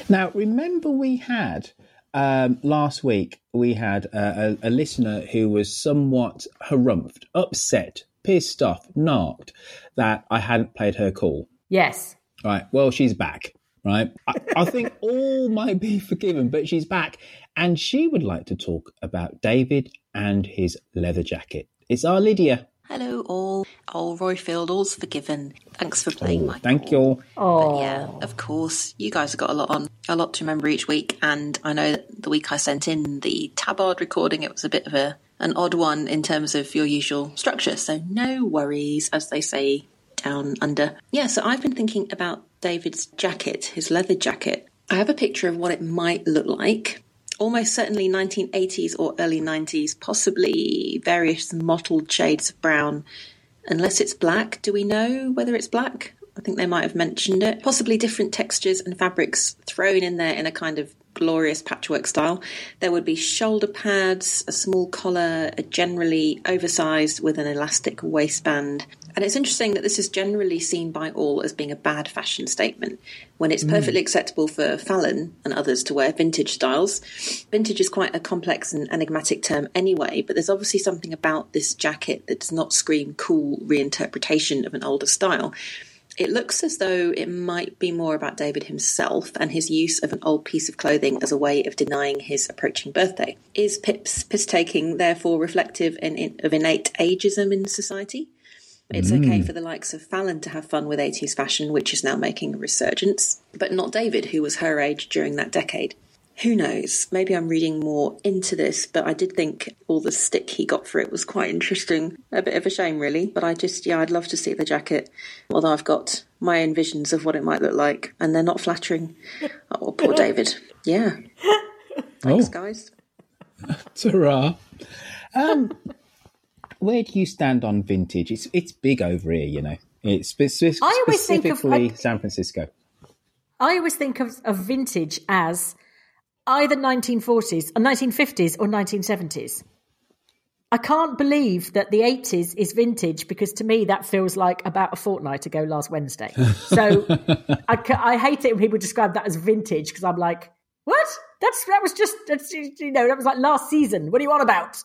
Now, remember we had um, last week we had a, a, a listener who was somewhat harumphed, upset, pissed off, narked that I hadn't played her call. Yes. Right. Well, she's back. Right. I, I think <laughs> all might be forgiven, but she's back, and she would like to talk about David and his leather jacket. It's our Lydia. Hello, all. Oh, Roifield, all's forgiven. Thanks for playing oh, my Thank call. you. Oh, But yeah, of course. You guys have got a lot on, a lot to remember each week. And I know that the week I sent in the Tabard recording, it was a bit of a an odd one in terms of your usual structure. So no worries, as they say down under. Yeah, so I've been thinking about David's jacket, his leather jacket. I have a picture of what it might look like. Almost certainly 1980s or early 90s, possibly various mottled shades of brown. Unless it's black, do we know whether it's black? I think they might have mentioned it. Possibly different textures and fabrics thrown in there in a kind of glorious patchwork style. There would be shoulder pads, a small collar, a generally oversized with an elastic waistband. And it's interesting that this is generally seen by all as being a bad fashion statement, when it's mm. perfectly acceptable for Fallon and others to wear vintage styles. Vintage is quite a complex and enigmatic term anyway, but there's obviously something about this jacket that does not scream cool reinterpretation of an older style. It looks as though it might be more about David himself and his use of an old piece of clothing as a way of denying his approaching birthday. Is Pip's piss taking therefore reflective in, in, of innate ageism in society? It's okay mm. for the likes of Fallon to have fun with 80s fashion, which is now making a resurgence, but not David, who was her age during that decade. Who knows? Maybe I'm reading more into this, but I did think all the stick he got for it was quite interesting. A bit of a shame, really. But I just, yeah, I'd love to see the jacket, although I've got my own visions of what it might look like, and they're not flattering. <laughs> Oh, poor David. Yeah. <laughs> Thanks, Oh. guys. <laughs> Ta-ra. Um, where do you stand on vintage? It's it's big over here, you know. It's speci- I always think of- specifically I- San Francisco. I always think of, of vintage as either 1940s, or 1950s, or 1970s. I can't believe that the 80s is vintage because to me that feels like about a fortnight ago last Wednesday. <laughs> So I, I hate it when people describe that as vintage because I'm like, what? That's that was just that's, you know that was like last season. What are you on about?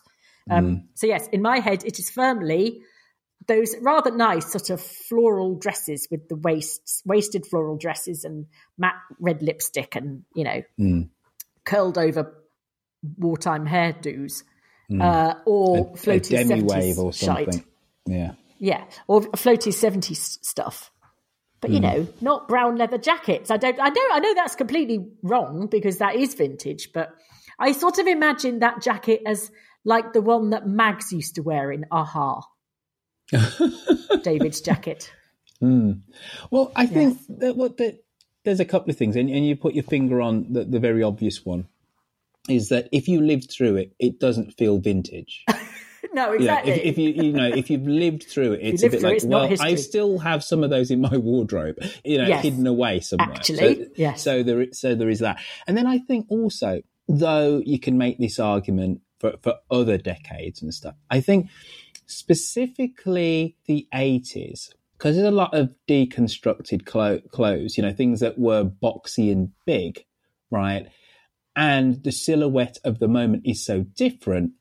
Um, So yes, in my head, it is firmly those rather nice sort of floral dresses with the waists, waisted floral dresses and matte red lipstick and you know curled over wartime hairdos, uh, or a floaty demi 70s wave or shite. something. Yeah. Yeah, or floaty seventies stuff. But Hmm. you know, not brown leather jackets. I don't. I know. I know that's completely wrong because that is vintage. But I sort of imagine that jacket as like the one that Mags used to wear in Aha. <laughs> David's jacket. Well, I think that what that there's a couple of things, and, and you put your finger on the, the very obvious one is that if you lived through it, it doesn't feel vintage. <laughs> No, You know, if, if you you know if you've lived through it, it's a bit through it, like well. I still have some of those in my <laughs> wardrobe, you know, Yes. hidden away somewhere. Actually, so, yes. So there, so there is that, and then I think also, though you can make this argument for for other decades and stuff, I think specifically the eighties. Because there's a lot of deconstructed clo- clothes, you know, things that were boxy and big, right? And the silhouette of the moment is so different,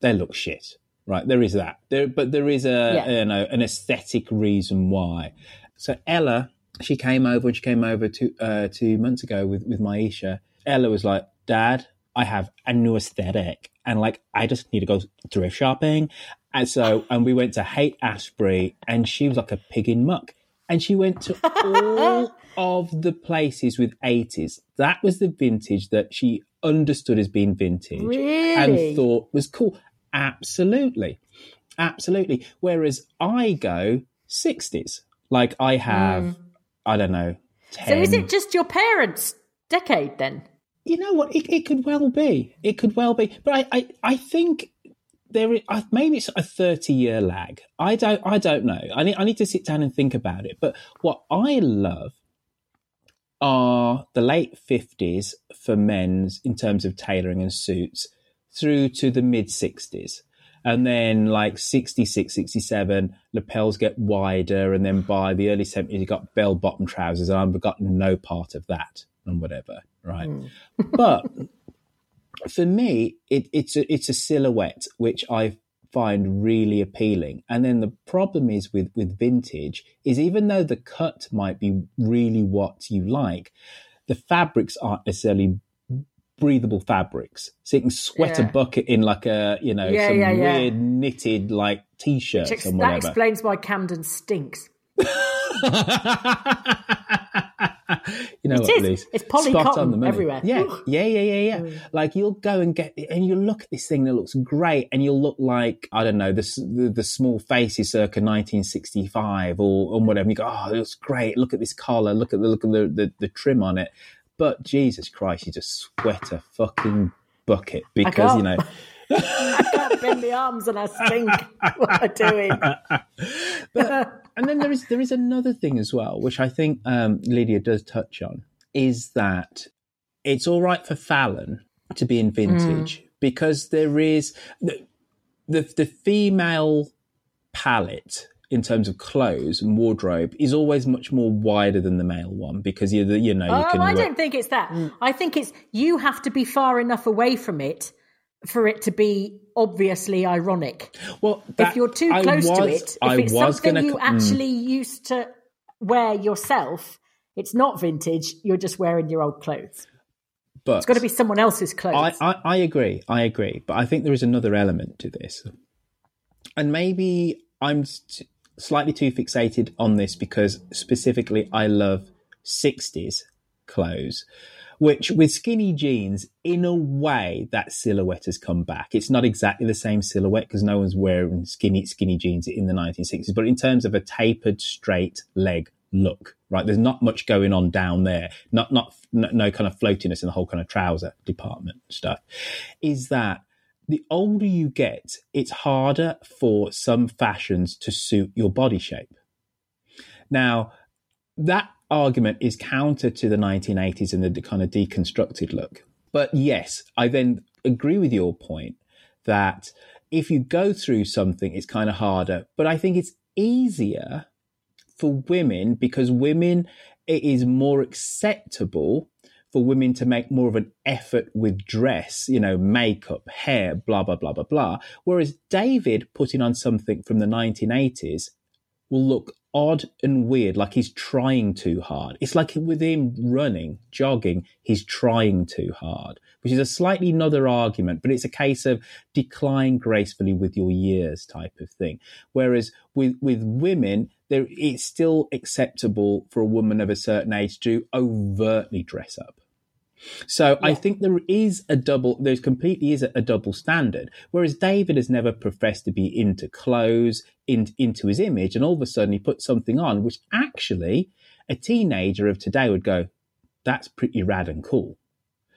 they look shit, right? There is that. There, but there is a Yeah. you know an aesthetic reason why. So Ella, she came over and she came over two uh, two months ago with with Maisha. Ella was like, "Dad, I have a new aesthetic, and like I just need to go thrift shopping." And so, and we went to Haight Ashbury, and she was like a pig in muck, and she went to all <laughs> of the places with 80s. That was the vintage that she understood as being vintage Really? and thought was cool. Absolutely. Absolutely. Whereas I go 60s. Like I have, hmm. I don't know, 10. so is it just your parents' decade then? you know what? It, it could well be. It could well be. But I, I, I think there is, I- maybe it's a 30 year lag. I don't, I don't know. I need, I need to sit down and think about it. But what I love are the late 50s for men's in terms of tailoring and suits through to the mid 60s. And then like 66, 67, lapels get wider. And then by the early 70s, you got bell bottom trousers. And I've got no part of that and whatever. Right. Hmm. but for me, it, it's a, it's a silhouette which I find really appealing. And then the problem is with with vintage is even though the cut might be really what you like, the fabrics aren't necessarily breathable fabrics. So you can sweat a bucket in like a you know Yeah, some yeah, yeah. weird knitted like t-shirts Which ex- that explains why Camden stinks. <laughs> you know It what, is. It's poly Spot cotton on the money. everywhere. Yeah, yeah, yeah, yeah, yeah. Mm. Like you'll go and get, and you look at this thing that looks great, and you'll look like I don't know the the, the small faces circa 1965 or or whatever. You go, oh, it looks great. Look at this collar. Look at the look at the, the the trim on it. But Jesus Christ, you just sweat a fucking bucket because you know. <laughs> Bend the arms and I stink. <laughs> what am I doing? <laughs> and then there is there is another thing as well, which I think um, Lydia does touch on, is that it's all right for Fallon to be in vintage because there is the, the the female palette in terms of clothes and wardrobe is always much more wider than the male one because you you know you Oh, can I don't think it's that. I think it's you have to be far enough away from it for it to be obviously ironic. well if you're too close to it, if I it's was something gonna you mm. actually used to wear yourself, it's not vintage. You're just wearing your old clothes. but It's got to be someone else's clothes. I, I, I agree. I agree. But I think there is another element to this. And maybe I'm s- slightly too fixated on this because specifically I love 60s clothes, which with skinny jeans, in a way, that silhouette has come back. It's not exactly the same silhouette because no one's wearing skinny, skinny jeans in the 1960s, but in terms of a tapered, straight leg look, right? There's not much going on down there. Not, not, no, no kind of floatiness in the whole kind of trouser department stuff. Is that the older you get, it's harder for some fashions to suit your body shape. Now, that argument is counter to the 1980s and the kind of deconstructed look. But yes, I then agree with your point that if you go through something, it's kind of harder. But I think it's easier for women because women, it is more acceptable for women to make more of an effort with dress, you know, makeup, hair, blah, blah, blah, blah, blah. Whereas David putting on something from the 1980s will look odd and weird, like he's trying too hard. It's like with him running, jogging, he's trying too hard, which is a slightly another argument, but it's a case of decline gracefully with your years type of thing. Whereas with, with women, there, it's still acceptable for a woman of a certain age to overtly dress up. So yeah. I think there is a double, there's completely is a, a, double standard. Whereas David has never professed to be into clothes, in, into his image, and all of a sudden he puts something on, which actually a teenager of today would go, that's pretty rad and cool.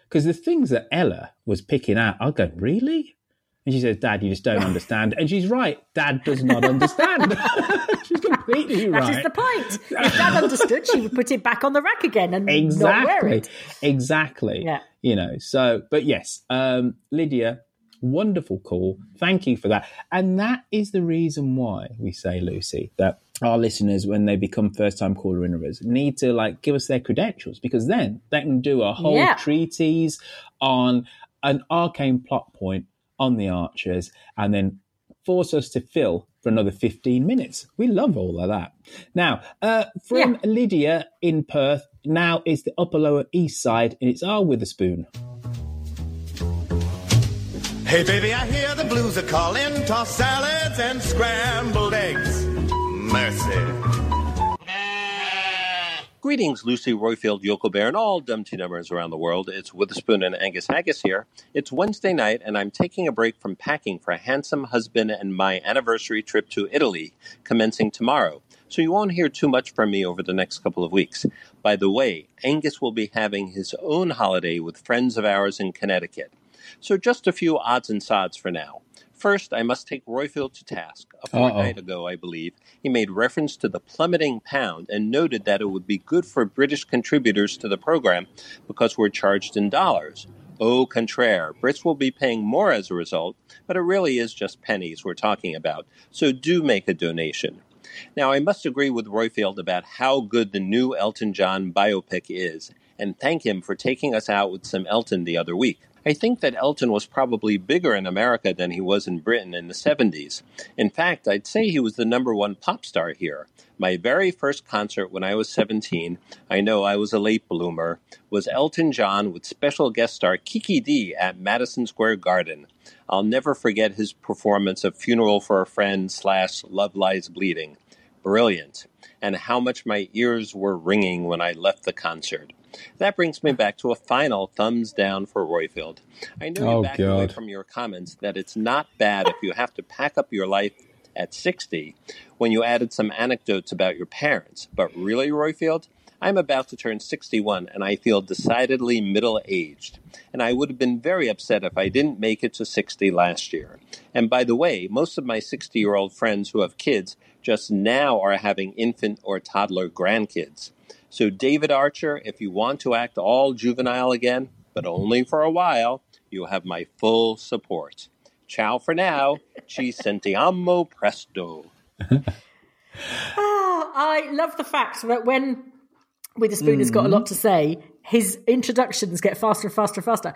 Because the things that Ella was picking out, I go, really? And she says, Dad, you just don't understand. And she's right. Dad does not understand. <laughs> she's completely right. That is the point. If Dad understood, she would put it back on the rack again and exactly. not wear it. Exactly. Yeah. You know, so, but yes, um, Lydia, wonderful call. Thank you for that. And that is the reason why we say, Lucy, that our listeners, when they become first time caller inners, need to like give us their credentials because then they can do a whole yeah. treatise on an arcane plot point on the Archers and then force us to fill for another 15 minutes. We love all of that. Now, uh, from yeah. Lydia in Perth, now is the upper lower east side and it's our Witherspoon. Hey baby, I hear the blues are calling, toss salads and scrambled eggs. Mercy. Greetings, Lucy Roifield, Yokel Bear, and all Dumpty Numbers around the world. It's Witherspoon and Angus Haggis here. It's Wednesday night, and I'm taking a break from packing for a handsome husband and my anniversary trip to Italy, commencing tomorrow. So you won't hear too much from me over the next couple of weeks. By the way, Angus will be having his own holiday with friends of ours in Connecticut. So just a few odds and sods for now. First, I must take Roifield to task. A fortnight ago, I believe, he made reference to the plummeting pound and noted that it would be good for British contributors to the program because we're charged in dollars. Au contraire, Brits will be paying more as a result, but it really is just pennies we're talking about, so do make a donation. Now, I must agree with Roifield about how good the new Elton John biopic is, and thank him for taking us out with some Elton the other week. I think that Elton was probably bigger in America than he was in Britain in the 70s. In fact, I'd say he was the number one pop star here. My very first concert when I was 17, I know I was a late bloomer, was Elton John with special guest star Kiki Dee at Madison Square Garden. I'll never forget his performance of Funeral for a Friend slash Love Lies Bleeding. Brilliant. And how much my ears were ringing when I left the concert. That brings me back to a final thumbs down for Roifield. I know oh, you backed away from your comments that it's not bad if you have to pack up your life at 60 when you added some anecdotes about your parents. But really, Roifield, I'm about to turn 61 and I feel decidedly middle aged. And I would have been very upset if I didn't make it to 60 last year. And by the way, most of my 60 year old friends who have kids just now are having infant or toddler grandkids. So, David Archer, if you want to act all juvenile again, but only for a while, you'll have my full support. Ciao for now. Ci <laughs> sentiamo presto. oh, <laughs> I love the fact that when Witherspoon mm. has got a lot to say, his introductions get faster and faster and faster.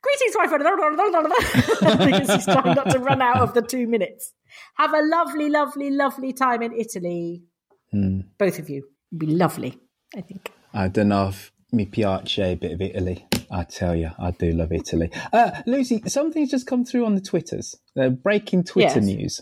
Greetings, my friend, <laughs> because he's trying not to run out of the two minutes. Have a lovely, lovely, lovely time in Italy. Mm. Both of you. It'd be lovely. I think. I don't know if mi piace a bit of Italy. I tell you, I do love Italy. Uh, Lucy, something's just come through on the Twitters. Uh, breaking Twitter yes. news.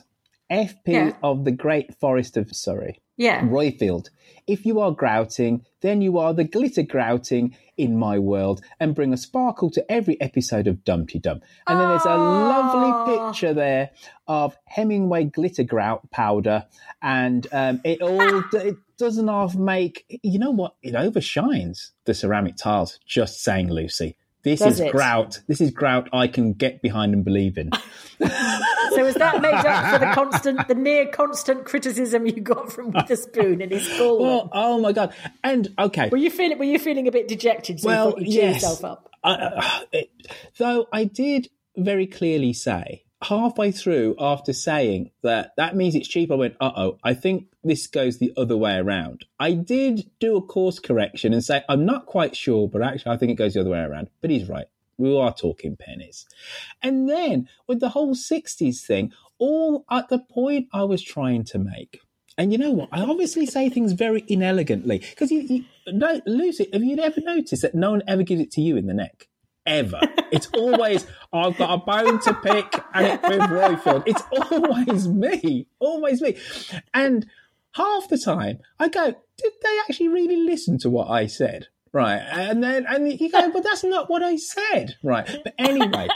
FP yeah. of the Great Forest of Surrey. Yeah. Roifield. If you are grouting, then you are the glitter grouting in my world and bring a sparkle to every episode of Dumpty Dum. And then there's a lovely picture there of Hemingway glitter grout powder. And um, it all <laughs> it doesn't half make, you know what? It overshines the ceramic tiles, just saying, Lucy. This Does is it? grout. This is grout I can get behind and believe in. <laughs> so is that made up for the constant, the near constant criticism you got from Witherspoon in his school? Well, oh my god! And okay, were you feeling were you feeling a bit dejected? So well, you yes. yourself up. Uh, it, though I did very clearly say halfway through, after saying that that means it's cheap, I went, uh oh, I think this goes the other way around. I did do a course correction and say, I'm not quite sure, but actually, I think it goes the other way around. But he's right. We are talking pennies. And then with the whole 60s thing, all at the point I was trying to make. And you know what? I obviously say things very inelegantly because you, you no, Lucy, have you ever noticed that no one ever gives it to you in the neck? Ever. It's always, I've got a bone to pick and it's with Roifield. It's always me. Always me. And half the time I go, did they actually really listen to what I said? Right. And then, and you go, but that's not what I said. Right. But anyway,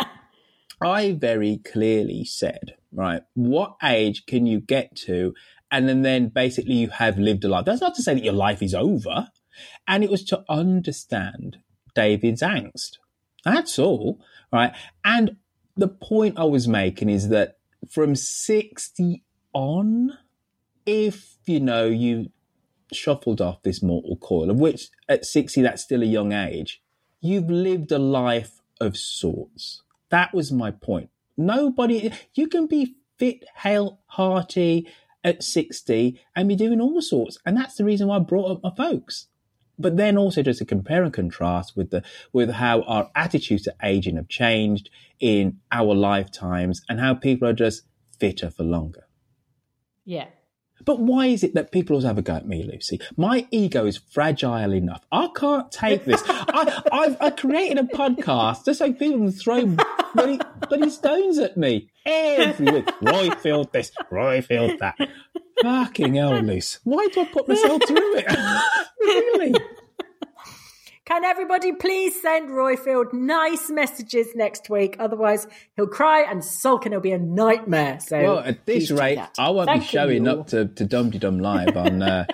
I very clearly said, right, what age can you get to? And then, then basically you have lived a life. That's not to say that your life is over. And it was to understand David's angst. That's all. Right. And the point I was making is that from 60 on, if you know you shuffled off this mortal coil, of which at 60 that's still a young age, you've lived a life of sorts. That was my point. Nobody, you can be fit, hale, hearty at 60 and be doing all sorts. And that's the reason why I brought up my folks. But then also just to compare and contrast with the, with how our attitudes to aging have changed in our lifetimes and how people are just fitter for longer. Yeah. But why is it that people always have a go at me, Lucy? My ego is fragile enough. I can't take this. <laughs> I, I've I created a podcast just so people can throw bloody, bloody stones at me every week. Roifield this, Roifield that. Fucking hell, Lucy. Why do I put myself through it? <laughs> really? Can everybody please send Roifield nice messages next week? Otherwise, he'll cry and sulk and it'll be a nightmare. So, well, at this rate, I won't Thank be showing you. up to, to Dum Dum Live on uh,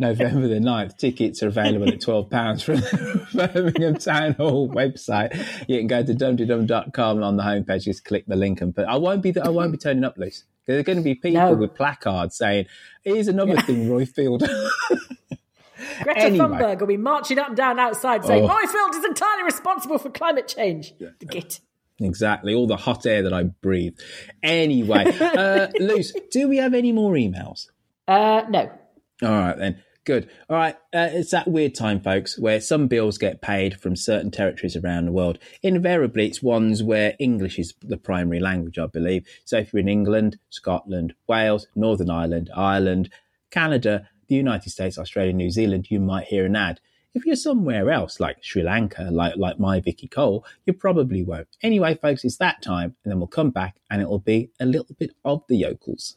November the 9th. Tickets are available at £12 from the Birmingham Town Hall website. You can go to dumdydum.com on the homepage, just click the link and put. I won't be, I won't be turning up, Luce. There are going to be people no. with placards saying, here's another yeah. thing, Roifield. <laughs> Greta anyway. Thunberg will be marching up and down outside saying, oh. Roifield is entirely responsible for climate change. Yeah. The git. Exactly. All the hot air that I breathe. Anyway, uh, <laughs> Luce, do we have any more emails? Uh, no. All right, then. Good. All right. Uh, it's that weird time, folks, where some bills get paid from certain territories around the world. Invariably, it's ones where English is the primary language, I believe. So if you're in England, Scotland, Wales, Northern Ireland, Ireland, Canada, the United States, Australia, New Zealand, you might hear an ad. If you're somewhere else, like Sri Lanka, like, like my Vicky Cole, you probably won't. Anyway, folks, it's that time, and then we'll come back and it'll be a little bit of the yokels.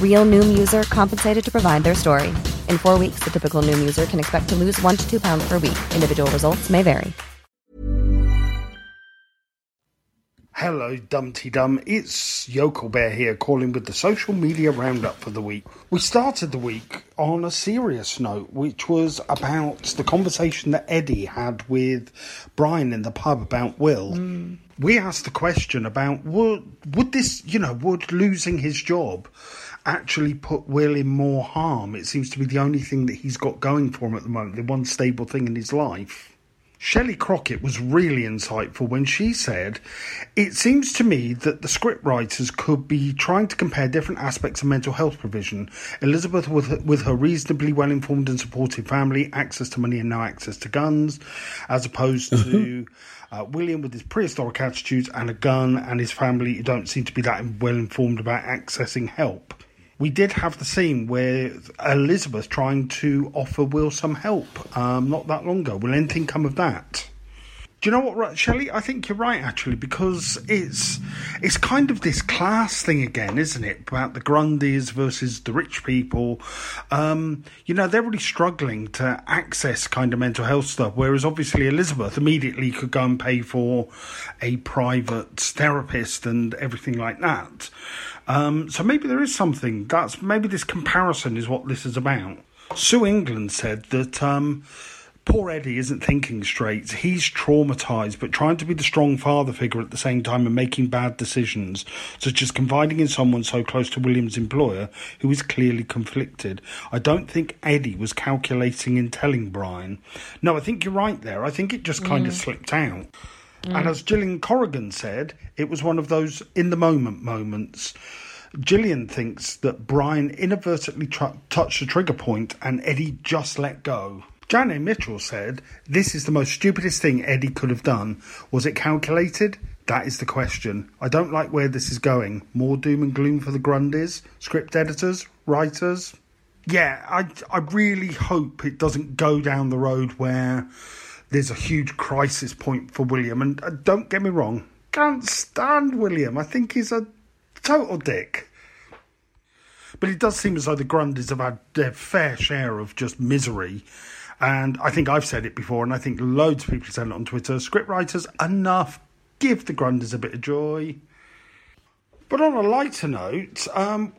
Real Noom user compensated to provide their story. In four weeks, the typical Noom user can expect to lose one to two pounds per week. Individual results may vary. Hello, Dumpty Dum. It's Yokel Bear here, calling with the social media roundup for the week. We started the week on a serious note, which was about the conversation that Eddie had with Brian in the pub about Will. Mm. We asked the question about would would this, you know, would losing his job actually put Will in more harm. It seems to be the only thing that he's got going for him at the moment, the one stable thing in his life. Shelley Crockett was really insightful when she said, It seems to me that the scriptwriters could be trying to compare different aspects of mental health provision. Elizabeth, with, with her reasonably well informed and supportive family, access to money and no access to guns, as opposed to uh, William with his prehistoric attitudes and a gun, and his family who don't seem to be that well informed about accessing help we did have the scene where Elizabeth trying to offer Will some help um, not that long ago. Will anything come of that? Do you know what, Shelley? I think you're right actually because it's it's kind of this class thing again, isn't it? About the Grundys versus the rich people. Um, you know, they're really struggling to access kind of mental health stuff, whereas obviously Elizabeth immediately could go and pay for a private therapist and everything like that. Um, so maybe there is something. That's maybe this comparison is what this is about. Sue England said that um, poor Eddie isn't thinking straight. He's traumatized, but trying to be the strong father figure at the same time and making bad decisions, such as confiding in someone so close to William's employer, who is clearly conflicted. I don't think Eddie was calculating in telling Brian. No, I think you're right there. I think it just kind mm. of slipped out. Mm. And as Gillian Corrigan said, it was one of those in the moment moments. Gillian thinks that Brian inadvertently tr- touched the trigger point and Eddie just let go. Janet Mitchell said, This is the most stupidest thing Eddie could have done. Was it calculated? That is the question. I don't like where this is going. More doom and gloom for the Grundys, script editors, writers. Yeah, I, I really hope it doesn't go down the road where there's a huge crisis point for William. And uh, don't get me wrong, can't stand William. I think he's a total dick. But it does seem as though the Grundys have had their fair share of just misery. And I think I've said it before, and I think loads of people said it on Twitter. Scriptwriters, enough. Give the Grundys a bit of joy. But on a lighter note, um,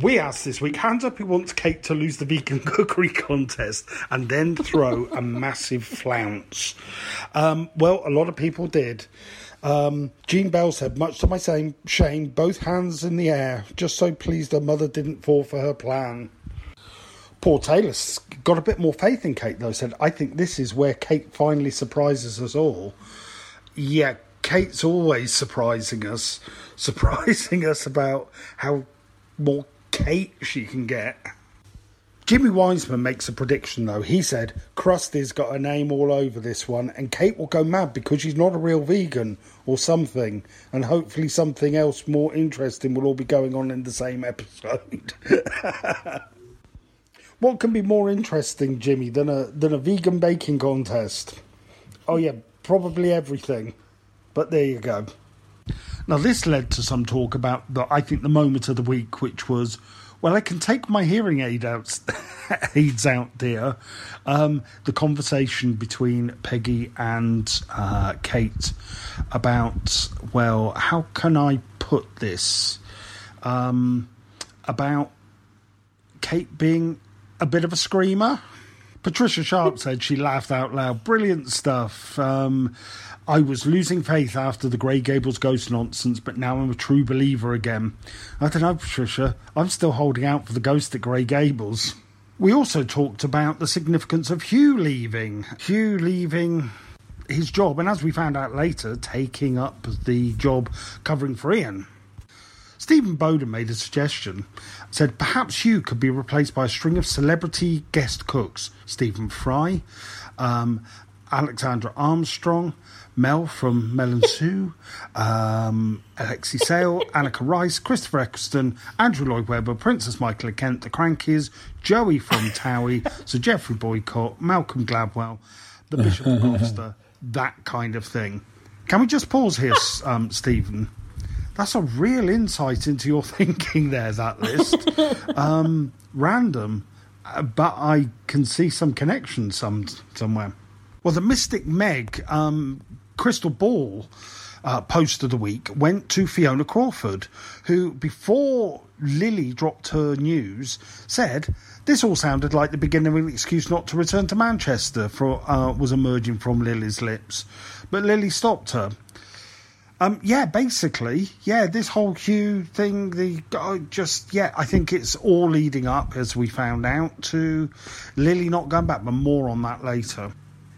we asked this week hands up who wants Kate to lose the vegan <laughs> cookery contest and then throw a <laughs> massive flounce. Um, well, a lot of people did. Um, Jean Bell said, much to my same shame, both hands in the air, just so pleased her mother didn't fall for her plan. Paul Taylor's got a bit more faith in Kate, though, said, I think this is where Kate finally surprises us all. Yeah, Kate's always surprising us, <laughs> surprising us about how more Kate she can get. Jimmy Wiseman makes a prediction though. He said Kirsty's got a name all over this one, and Kate will go mad because she's not a real vegan or something, and hopefully something else more interesting will all be going on in the same episode. <laughs> what can be more interesting, Jimmy, than a than a vegan baking contest? Oh yeah, probably everything. But there you go. Now, this led to some talk about the, I think, the moment of the week, which was, well, I can take my hearing aid out, <laughs> aids out, dear. Um, the conversation between Peggy and uh, Kate about, well, how can I put this? Um, about Kate being a bit of a screamer. Patricia Sharp said she laughed out loud. Brilliant stuff. Um, I was losing faith after the Grey Gables ghost nonsense, but now I'm a true believer again. I don't know, Patricia. I'm still holding out for the ghost at Grey Gables. We also talked about the significance of Hugh leaving. Hugh leaving his job, and as we found out later, taking up the job covering for Ian. Stephen Bowden made a suggestion, said perhaps you could be replaced by a string of celebrity guest cooks Stephen Fry, um, Alexander Armstrong, Mel from Mel and <laughs> Sue, um, Alexei Sayle, Anneka Rice, Christopher Eccleston, Andrew Lloyd Webber, Princess Michael of Kent, The Crankies, Joey from <laughs> Towie, Sir Geoffrey Boycott, Malcolm Gladwell, The Bishop of <laughs> Gloucester, that kind of thing. Can we just pause here, um, Stephen? That's a real insight into your <laughs> thinking there, that list. um, random, uh, but I can see some connection some somewhere. Well, the Mystic Meg um, crystal ball uh, post of the week went to Fiona Crawford, who, before Lily dropped her news, said this all sounded like the beginning of an excuse not to return to Manchester for uh, was emerging from Lily's lips, but Lily stopped her. Um, yeah, basically, yeah, this whole Hugh thing, the uh, just yeah, I think it's all leading up, as we found out, to Lily not going back, but more on that later.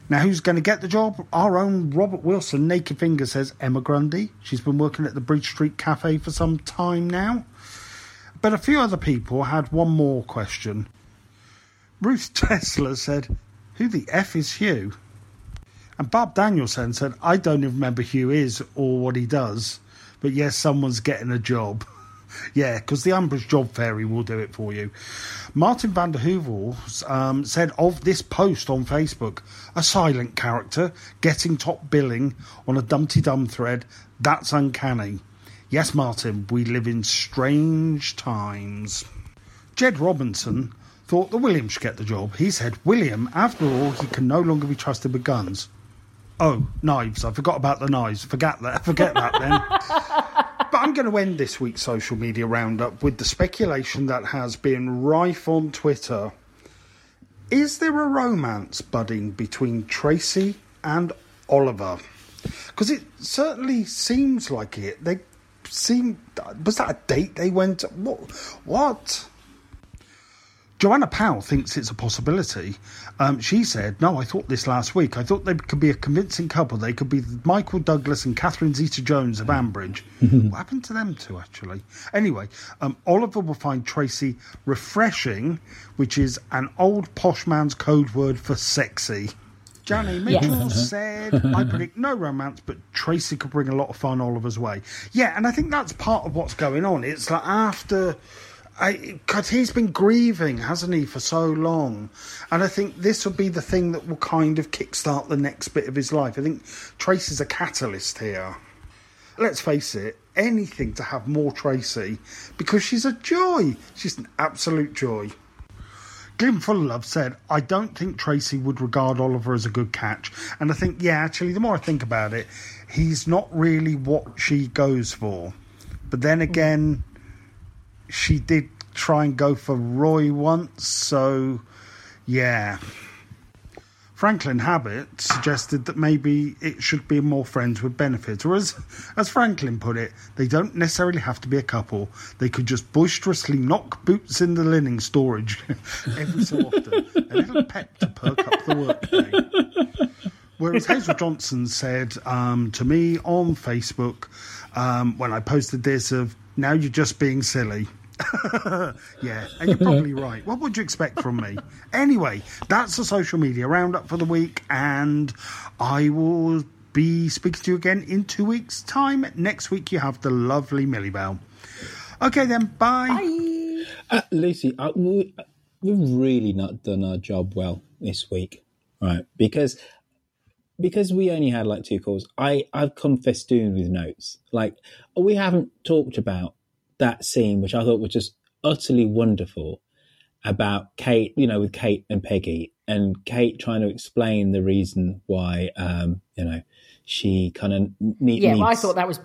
Now, who's going to get the job? Our own Robert Wilson, Naked Finger says Emma Grundy. She's been working at the Bridge Street Cafe for some time now. But a few other people had one more question. Ruth <laughs> Tesla said, Who the F is Hugh? And Bob Danielson said, I don't even remember who is or what he does, but yes, someone's getting a job. <laughs> yeah, because the Ambridge Job Fairy will do it for you. Martin van der Heuvel um, said of this post on Facebook, a silent character getting top billing on a Dumpty Dum thread, that's uncanny. Yes, Martin, we live in strange times. Jed Robinson thought that William should get the job. He said, William, after all, he can no longer be trusted with guns. Oh, knives. I forgot about the knives. Forget that. <laughs> Forget that then. <laughs> but I'm going to end this week's social media roundup with the speculation that has been rife on Twitter. Is there a romance budding between Tracy and Oliver? Because it certainly seems like it. They seem. Was that a date they went? What? What? Joanna Powell thinks it's a possibility. Um, she said, No, I thought this last week. I thought they could be a convincing couple. They could be Michael Douglas and Catherine Zeta Jones of Ambridge. <laughs> what happened to them two, actually? Anyway, um, Oliver will find Tracy refreshing, which is an old posh man's code word for sexy. Johnny Mitchell Yes. <laughs> said, I predict no romance, but Tracy could bring a lot of fun Oliver's way. Yeah, and I think that's part of what's going on. It's like after. Because he's been grieving, hasn't he, for so long? And I think this will be the thing that will kind of kickstart the next bit of his life. I think Tracy's a catalyst here. Let's face it, anything to have more Tracy because she's a joy. She's an absolute joy. Glim Full of Love said, I don't think Tracy would regard Oliver as a good catch. And I think, yeah, actually, the more I think about it, he's not really what she goes for. But then again, she did try and go for Roy once, so yeah. Franklin Habit suggested that maybe it should be more friends with benefits, or as, as Franklin put it, they don't necessarily have to be a couple. They could just boisterously knock boots in the linen storage <laughs> every so often. a little pep to perk up the workday. Whereas Hazel Johnson said um, to me on Facebook um, when I posted this of now you're just being silly. <laughs> yeah, and you're probably right. What would you expect from me? Anyway, that's the social media roundup for the week, and I will be speaking to you again in two weeks' time. Next week, you have the lovely Millie Bell. Okay, then, bye. Uh, Lucy, uh, we, we've really not done our job well this week, right? Because because we only had like two calls. I I've come festooned with notes. Like we haven't talked about that scene, which I thought was just utterly wonderful about Kate. You know, with Kate and Peggy, and Kate trying to explain the reason why um, you know she kind of need, Yeah, well, I thought that was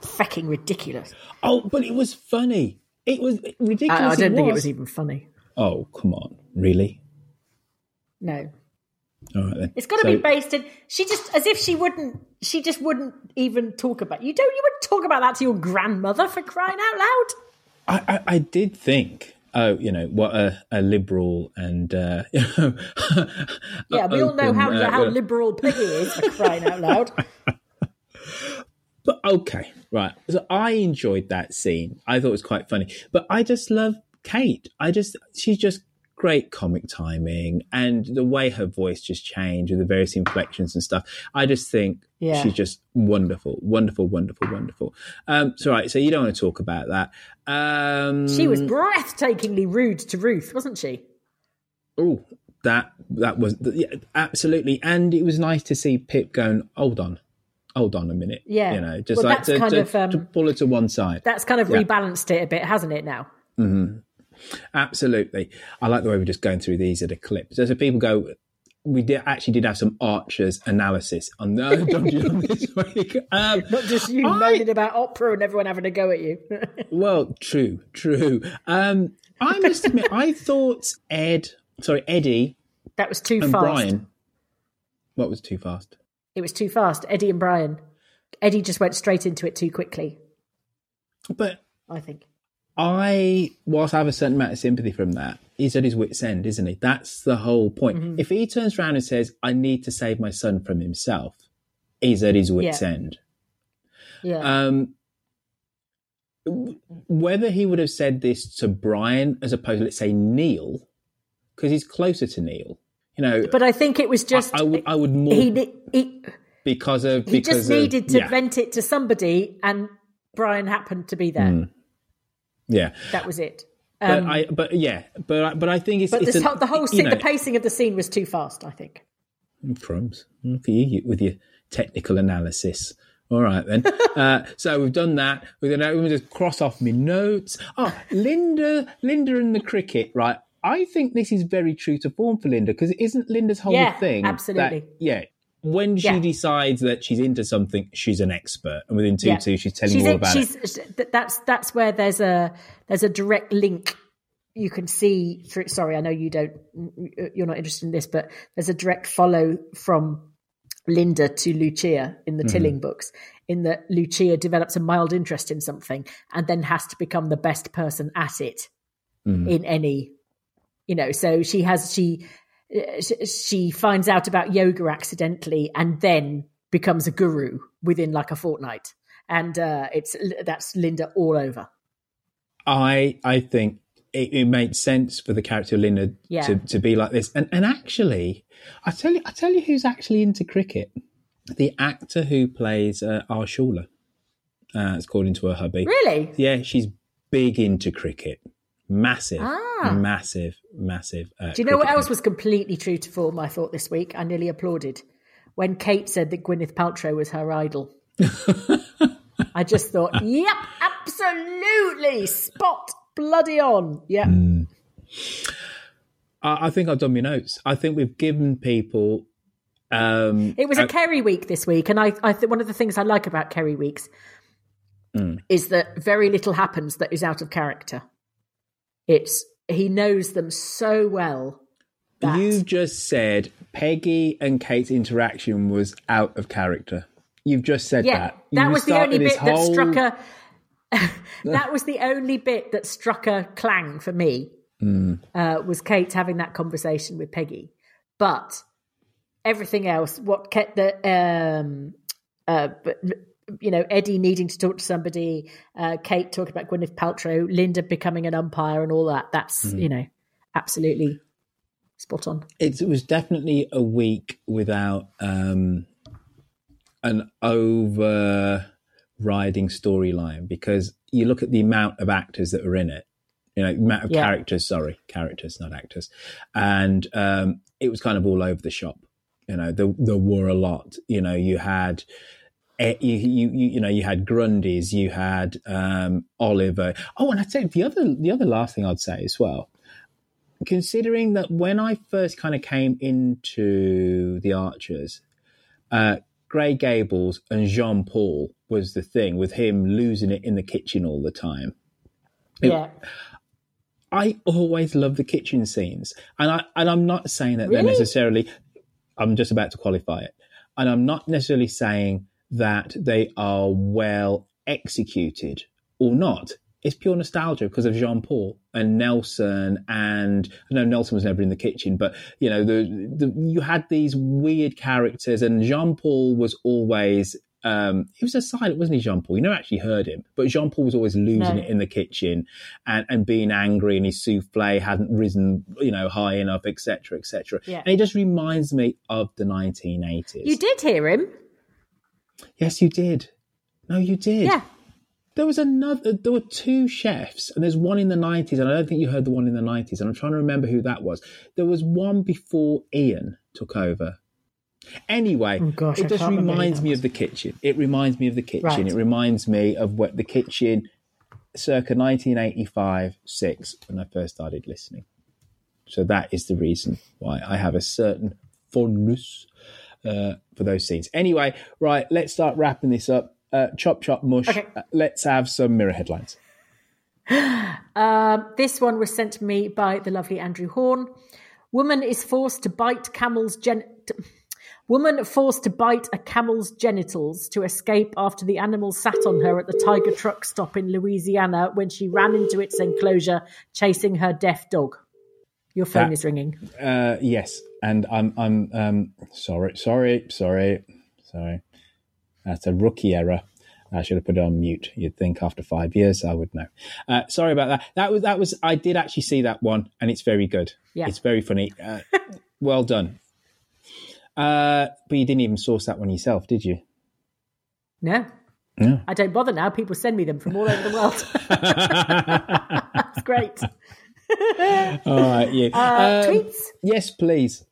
fucking ridiculous. Oh, but it was funny. It was ridiculous. I, I don't think it was even funny. Oh, come on, really? No. All right then. It's got to So- be based in. She just, as if she wouldn't, she just wouldn't even talk about. You don't, you would talk about that to your grandmother for crying out loud. I, I, I did think, oh, you know, what a, a liberal and uh, <laughs> Yeah, we all know how uh, how uh, liberal Peggy is for crying out loud. <laughs> But okay, right. So I enjoyed that scene. I thought it was quite funny. But I just love Kate. I just she's just great comic timing and the way her voice just changed with the various inflections and stuff. I just think Yeah. she's just wonderful, wonderful, wonderful, wonderful. Um, so right, so you don't want to talk about that. Um, She was breathtakingly rude to Ruth, wasn't she? Oh, that that was yeah, absolutely, and it was nice to see Pip going. Hold on, hold on a minute. Yeah. you know, just Well, like to, to, of, um, to pull it to one side. That's kind of Yeah. rebalanced it a bit, hasn't it? Now. hmm Absolutely, I like the way we're just going through these at a clip. So, so people go. We did actually did have some Archers analysis on the Dungeon this week. Um, Not just you moaning about opera and everyone having a go at you. <laughs> well, true, true. Um, I must admit, I thought Ed, sorry, Eddie, that was too and fast. Brian. What was too fast? It was too fast. Eddie and Brian. Eddie just went straight into it too quickly. But I think. I, whilst I have a certain amount of sympathy from that, he's at his wit's end, isn't he? That's the whole point. Mm-hmm. If he turns around and says, I need to save my son from himself, he's at his wit's Yeah. end. Yeah. Um, whether he would have said this to Brian as opposed to, let's say, Neil, because he's closer to Neil, you know, but I think it was just I, I would, I would more he he, because of he because just of- needed to yeah, vent it to somebody, and Brian happened to be there. Mm. Yeah. That was it. But Um, I, but yeah, but I- but I think it's, but it's this a- the whole scene, know, the pacing of the scene was too fast. I think. Crumbs. Look at you, you with your technical analysis. All right then. <laughs> uh, so we've done that. We're gonna we'll just cross off my notes. Oh, Linda, Linda and the cricket. Right. I think this is very true to form for Linda because it isn't Linda's whole Yeah, thing. that- absolutely. yeah. When she Yeah. decides that she's into something, she's an expert, and within two Yeah. two, she's telling she's you all about it. That's that's where there's a there's a direct link. You can see through. Sorry, I know you don't. You're not interested in this, but there's a direct follow from Linda to Lucia in the Mhm. Tilling books. In that Lucia develops a mild interest in something and then has to become the best person at it Mhm. in any you know so she has she uh, she- she finds out about yoga accidentally and then becomes a guru within like a fortnight and uh it's that's linda all over I I think it, it makes sense for the character of Linda Yeah. to, to be like this. And and actually, I tell you, I tell you, who's actually into cricket? The actor who plays uh, our Shula. Uh, according to her hubby. Really? Yeah, she's big into cricket. Massive, Ah. massive, massive. Uh, do you know what else was completely true to form i thought this week i nearly applauded when kate said that gwyneth paltrow was her idol <laughs> i just thought yep absolutely spot bloody on yeah Mm. I, I think I've done my notes. I think we've given people. Um, It was a a- Kerry week this week, and I, I think one of the things I like about Kerry weeks Mm. is that very little happens that is out of character. It's he knows them so well. That, You've just said Peggy and Kate's interaction was out of character. You've just said yeah, that. that You was the only bit that struck a. <laughs> <laughs> that was the only bit that struck a clang for me. Mm. uh, was Kate having that conversation with Peggy, but everything else, what kept the um, uh, but you know Eddie needing to talk to somebody, uh, Kate talking about Gwyneth Paltrow, Linda becoming an umpire, and all that. That's Mhm. you know absolutely spot on. It was definitely a week without um, an overriding storyline because you look at the amount of actors that were in it, you know, amount of Yeah. characters. Sorry, characters, not actors, and um, it was kind of all over the shop. You know, there there were a lot. You know, you had. Eh, You, you you you know you had Grundy's, you had um, Oliver. Oh, and I'd say the other the other last thing I'd say as well considering that when I first kind of came into the Archers, uh, Grey Gables and Jean Paul was the thing with him losing it in the kitchen all the time. It- Yeah, I always love the kitchen scenes, and I and I'm not saying that they're necessarily. I'm just about to qualify it, and I'm not necessarily saying that they are well executed or not. It's pure nostalgia because of Jean Paul and Nelson, and I know Nelson was never in the kitchen, but you know the, the you had these weird characters, and Jean Paul was always. Um, he was a silent, wasn't he, Jean Paul? You never actually heard him, but Jean Paul was always losing No. it in the kitchen and, and being angry, and his souffle hadn't risen, you know, high enough, etc., etc. Yeah. And it just reminds me of the 1980s. you did hear him. Yes, you did. No, you did. Yeah. There was another. There were two chefs, and there's one in the 90s, and I don't think you heard the one in the 90s. And I'm trying to remember who that was. There was one before Ian took over. Anyway, Oh, gosh, I it just can't remember who reminds me of the kitchen. It reminds me of the kitchen. Right. It reminds me of what the kitchen, circa 1985 6, when I first started listening. So that is the reason why I have a certain fondness uh, for those scenes. Anyway, right, let's start wrapping this up. Uh, chop, chop, mush. Okay. Uh, let's have some mirror headlines. <gasps> Um, this one was sent to me by the lovely Andrew Horn. Woman is forced to bite camel's gen. Woman forced to bite a camel's genitals to escape after the animal sat on her at the Tiger truck stop in Louisiana when she ran into its enclosure chasing her deaf dog. Your phone That- is ringing. Uh, yes, and I'm I'm um sorry, sorry, sorry, sorry. That's a rookie error. I should have put it on mute. You'd think after five years I would know. Uh, sorry about that. That was that was. I did actually see that one, and it's very good. Yeah. It's very funny. Uh, well done. Uh, but you didn't even source that one yourself, did you? No. No. I don't bother now. People send me them from all over the world. <laughs> That's great. <laughs> All right, you. Uh, Um, tweets? Yes, please.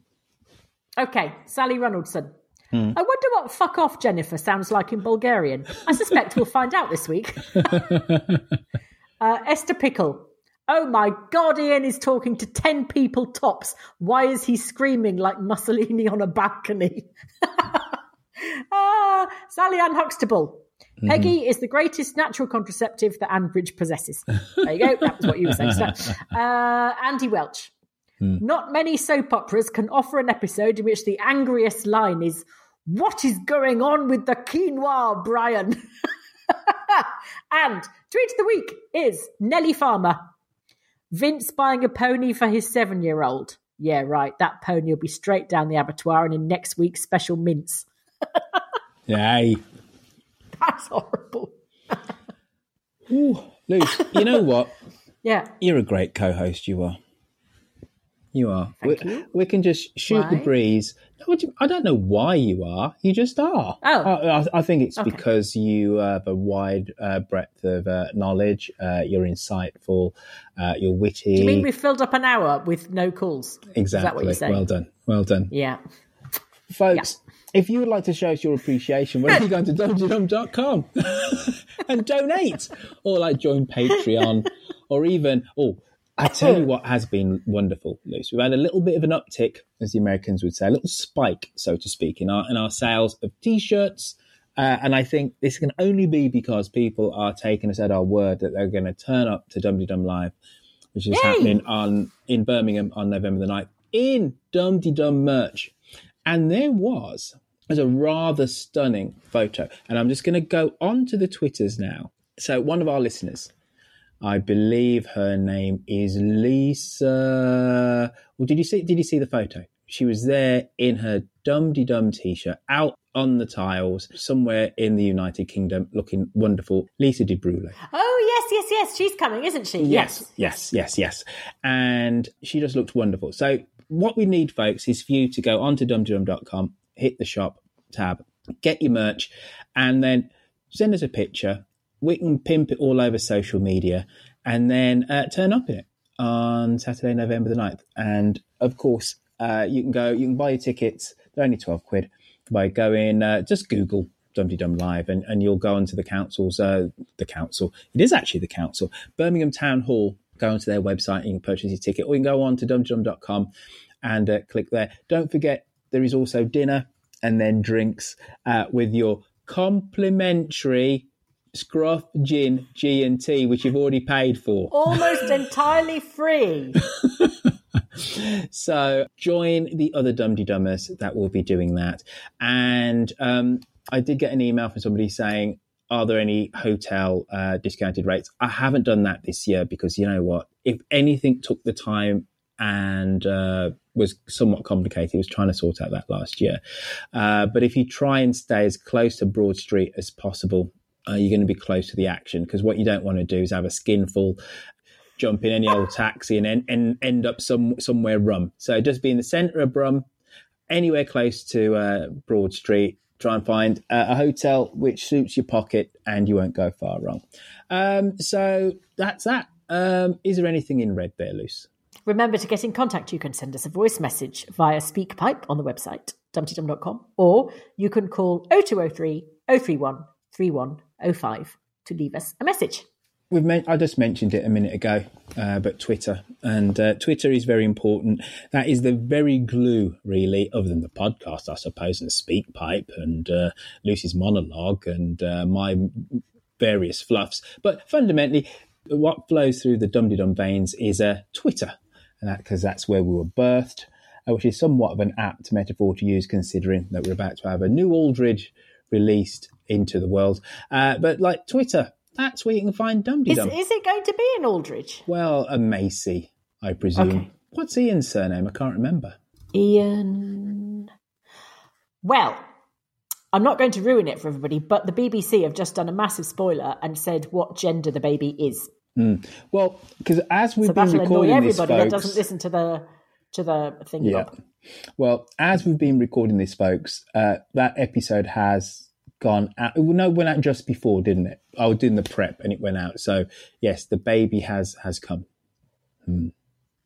Okay, Sally Ronaldson. Hmm. I wonder what fuck off Jennifer sounds like in Bulgarian. I suspect we'll find out this week. <laughs> uh, Esther Pickle. Oh my god, Ian is talking to 10 people tops. Why is he screaming like Mussolini on a balcony? <laughs> ah, Sally Ann Huxtable. Peggy is the greatest natural contraceptive that Ambridge possesses. There you go. That was what you were saying. sir. <laughs> Uh, Andy Welch. Not many soap operas can offer an episode in which the angriest line is, What is going on with the quinoa, Brian? <laughs> and tweet of the week is Nellie Farmer. Vince buying a pony for his seven year old. Yeah, right. That pony will be straight down the abattoir and in next week's special mince. <laughs> Yay. <laughs> That's horrible. Ooh, Luce, you know what? <laughs> Yeah. You're a great co-host. You are. You are. Thank we, you. we can just shoot the breeze. No, what do you- I don't know why you are. You just are. Oh. I, I- think it's Okay. because you have a wide uh, breadth of uh, knowledge. Uh, you're insightful. Uh, you're witty. Do you mean we've filled up an hour with no calls? exactly. Is that what you're saying? Well done. Well done. Yeah. Folks, if you would like to show us your appreciation, where are you going to dumdydum.com <laughs> and donate? Or like join Patreon <laughs> or even, oh, I tell you what has been wonderful, Luce. We've had a little bit of an uptick, as the Americans would say, a little spike, so to speak, in our in our sales of t-shirts. Uh, and I think this can only be because people are taking us at our word that they're going to turn up to Dum Dum Live, which is happening on in Birmingham on November the 9th in Dum Dum merch. And there was there's a rather stunning photo. And I'm just going to go on to the Twitters now. So one of our listeners, I believe her name is Lisa. Well, did you see? Did you see the photo? She was there in her Dum Dum t-shirt, out on the tiles somewhere in the United Kingdom, looking wonderful. Lisa De Brule. Oh, yes, yes, yes. She's coming, isn't she? Yes, yes, yes, yes. And she just looked wonderful. So what we need, folks, is for you to go onto dumdum.com, hit the shop tab, get your merch, and then send us a picture. We can pimp it all over social media and then uh, turn up in it on Saturday, November the 9th. And of course, uh, you can go, you can buy your tickets. They're only 12 quid by going, uh, just Google Dum Dum Live and, and you'll go onto the council's, uh, the council. It is actually the council, Birmingham Town Hall. Go onto their website and you can purchase your ticket or you can go on to dumdum.com and uh, click there. Don't forget, there is also dinner and then drinks uh, with your complimentary Scruff Gin G&T, which you've already paid for. Almost <laughs> entirely free. <laughs> So join the other Dumdy Dummers that will be doing that. And um, I did get an email from somebody saying, are there any hotel uh, discounted rates? I haven't done that this year because you know what? If anything took the time and uh, was somewhat complicated, It was trying to sort out that last year. Uh, but if you try and stay as close to Broad Street as possible, uh, you're going to be close to the action because what you don't want to do is have a skinful jump in any old taxi and, en- and end up some somewhere rum. So just be in the centre of Brum, anywhere close to uh, Broad Street. Try and find uh, a hotel which suits your pocket, and you won't go far wrong. Um, so that's that. Um, is there anything in red there, Luce? Remember to get in contact. You can send us a voice message via SpeakPipe on the website, dumdydum.com, or you can call 0203 031 3105 to leave us a message. We've I just mentioned it a minute ago, uh, but Twitter and uh, Twitter is very important. That is the very glue, really, other than the podcast, I suppose, and SpeakPipe and uh, Lucy's monologue and uh, my various fluffs. But fundamentally, what flows through the Dum Dum veins is uh, Twitter, and that because that's where we were birthed. uh, which is somewhat of an apt metaphor to use considering that we're about to have a new Aldridge released into the world. Uh, but like Twitter, that's where you can find Dum Is, is it going to be an Aldridge? Well, a Macy, I presume. Okay. What's Ian's surname? I can't remember. Ian. Well, I'm not going to ruin it for everybody, but the BBC have just done a massive spoiler and said what gender the baby is. Mm. Well, because as we've so been annoy recording this, everybody that folks, doesn't listen to the to the thing. Yeah. Bob. Well, as we've been recording this, folks, uh, that episode has gone out. Well, no, it went out just before, didn't it? I was doing the prep and it went out. So yes, the baby has has come. Hmm.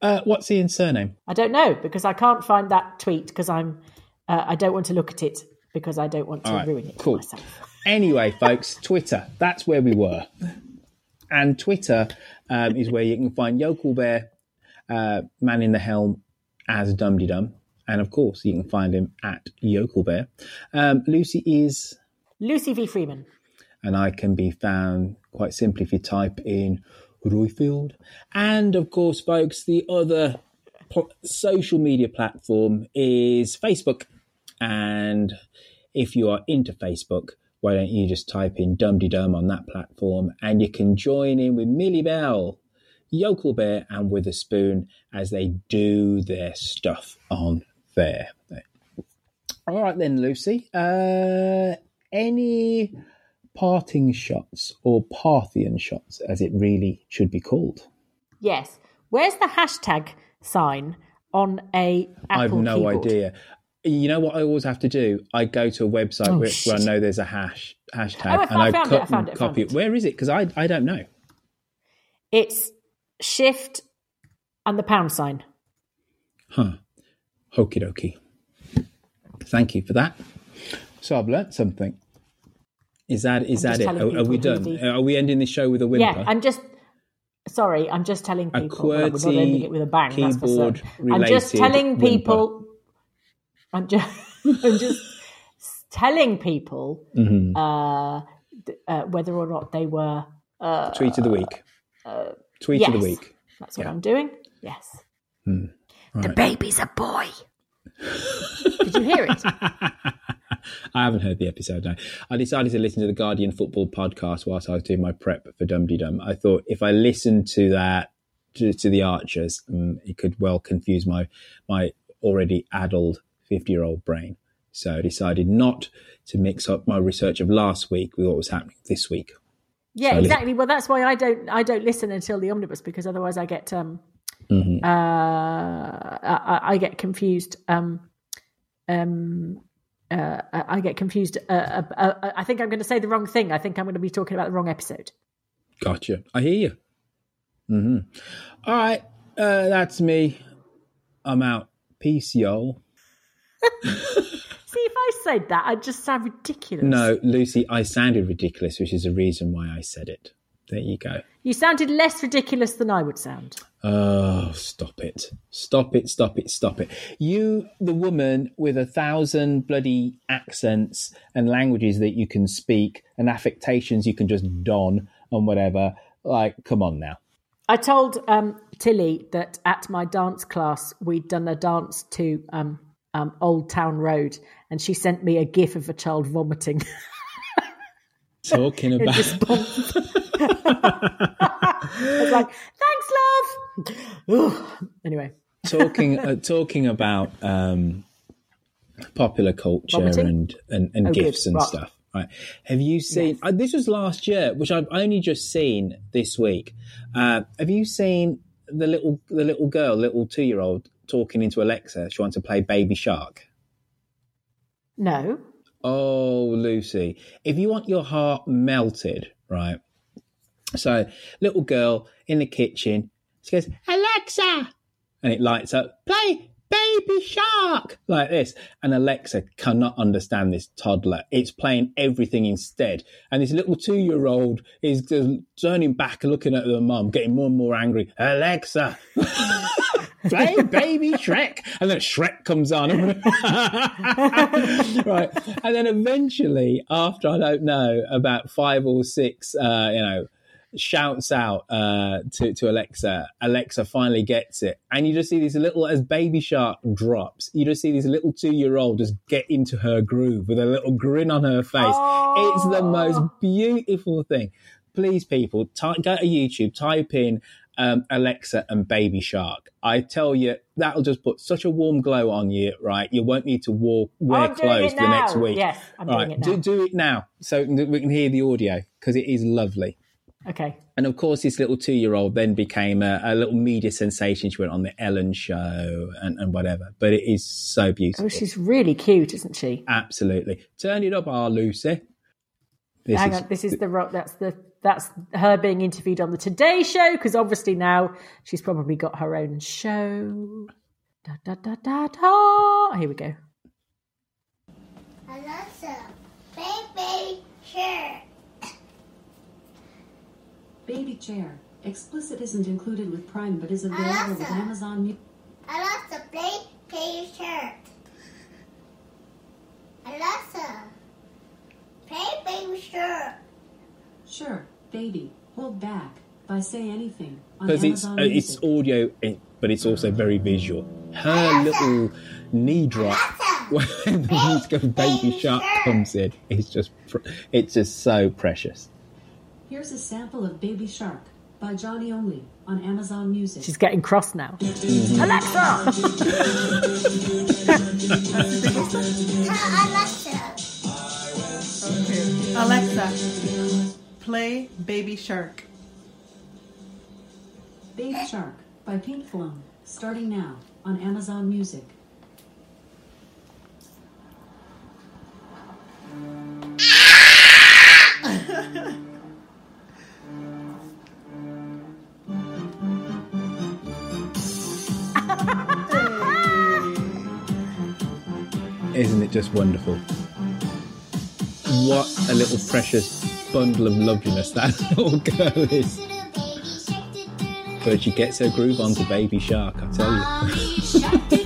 Uh, what's Ian's surname? I don't know because I can't find that tweet because I'm uh, I don't want to look at it because I don't want to right, ruin it cool. for myself. <laughs> Anyway, folks, Twitter. That's where we were. And Twitter um, is where you can find Yokel Bear, uh, man in the helm, as Dumdy Dum. And of course, you can find him at Yokel Bear. Um, Lucy is, Lucy V Freeman. and I can be found quite simply if you type in Roifield. And of course, folks, the other pl- social media platform is Facebook. And if you are into Facebook, why don't you just type in Dumdy Dum on that platform and you can join in with Millie Bell, Yokel Bear, and Witherspoon as they do their stuff on there. All right, then, Lucy. Uh, any parting shots or Parthian shots, as it really should be called? Yes. Where's the hashtag sign on a Apple I've no keyboard? idea. You know what I always have to do? I go to a website Oh, where, where I know there's a hash hashtag, Oh, I and I found cut it, I found it, I copy it. Where is it? Because I I don't know. It's shift and the pound sign. Huh. Okie dokie. Thank you for that. So I've learnt something. Is that is I'm that it? Are, are we done? Are we ending this show with a whimper? Yeah, I'm just sorry. I'm just telling A people. well, we're not ending it with a bang. That's for keyboard certain. I'm just telling whimper. I'm just. <laughs> I'm just telling people Mhm. uh, uh, whether or not they were. Uh, Tweet of the week. uh, Tweet of the week. That's what Yeah. I'm doing. Yes. Hmm. The baby's a boy. Did you hear it? <laughs> I haven't heard the episode. No. I decided to listen to the Guardian football podcast whilst I was doing my prep for Dumdy Dum. I thought if I listened to that to, to the Archers, um, it could well confuse my my already addled fifty year old brain. So I decided not to mix up my research of last week with what was happening this week. Yeah, So exactly. Well, that's why I don't. I don't listen until the omnibus because otherwise I get. Um, Mhm. uh, I, I get confused. Um, um, uh, I I get confused. Uh, uh, uh, I think I'm going to say the wrong thing. I think I'm going to be talking about the wrong episode. Gotcha. I hear you. Mm-hmm. All right, uh, that's me. I'm out. Peace, y'all. <laughs> See, if I said that, I'd just sound ridiculous. No, Lucy, I sounded ridiculous, which is the reason why I said it. There you go. You sounded less ridiculous than I would sound. Oh, stop it. Stop it, stop it, stop it. You, the woman with a thousand bloody accents and languages that you can speak and affectations you can just don and whatever. Like, come on now. I told um, Tilly that at my dance class we'd done a dance to um, um, Old Town Road, and she sent me a GIF of a child vomiting. <laughs> Talking in about. <laughs> I was like, "Thanks, love." Anyway, talking uh, talking about um, popular culture Vomiting? and and, and Oh, gifts and Right. stuff. Right? Have you seen? Uh, this was last year, which I've only just seen this week. Uh, have you seen the little the little girl, little two year old, talking into Alexa? She wants to play Baby Shark. no. Oh, Lucy, if you want your heart melted, right? So, little girl in the kitchen, she goes, Alexa! And it lights up, play Baby Shark! Like this. And Alexa cannot understand this toddler. It's playing everything instead. And this little two year old is just turning back and looking at the mum, getting more and more angry. Alexa! <laughs> play Baby Shrek! And then Shrek comes on. <laughs> right. And then eventually, after I don't know, about five or six, uh, you know, shouts out uh, to to Alexa. Alexa finally gets it, and you just see these little as Baby Shark drops. You just see this little two year old just get into her groove with a little grin on her face. Oh. It's the most beautiful thing. Please, people, go to YouTube, type in um, Alexa and Baby Shark. I tell you, that'll just put such a warm glow on you, right? You won't need to walk, wear I'm clothes the next week. Yes, I'm right, doing it now. Do, do it now so we can hear the audio because it is lovely. Okay. And of course, this little two year old then became a, a, little media sensation. She went on the Ellen show and, and whatever. But it is so beautiful. Oh, she's really cute, isn't she? Absolutely. Turn it up, our Lucy. This Hang is, on, this is the rock. That's the that's her being interviewed on the Today Show because obviously now she's probably got her own show. Da da da da da. Here we go. Alexa, baby chair. Baby chair. Explicit isn't included with Prime, but is available Alexa. with Amazon Music. Alexa, play baby chair. Alexa, play baby chair. Sure, baby, hold back by say anything because it's uh, it's audio, eh, but it's also very visual. Her little knee drop <laughs> when the music of Baby Shark comes in is just it's just so precious. Here's a sample of Baby Shark by Johnny Only on Amazon Music. She's getting cross now. <laughs> Alexa! Okay. Alexa, play Baby Shark. Baby Shark by Pinkfong, starting now on Amazon Music. Isn't it just wonderful? What a little precious bundle of loveliness that <laughs> little girl is. But she gets her groove onto Baby Shark, I tell you.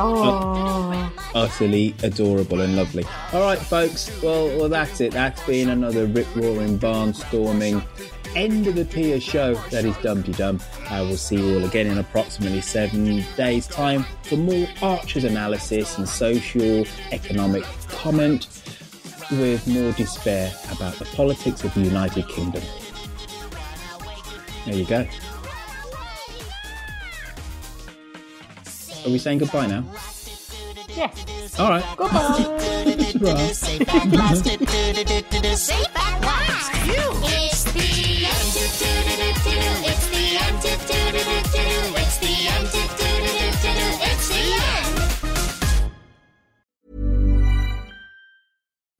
Oh. utterly adorable and lovely. All right, folks. Well, well, that's it. That's been another rip roaring, barnstorming end of the Pia show. That is Dumdy Dum. I will see you all again in approximately seven days' time for more Archer's analysis and social economic comment with more despair about the politics of the United Kingdom. There you go. Are we saying goodbye now? Yes. All right. Goodbye.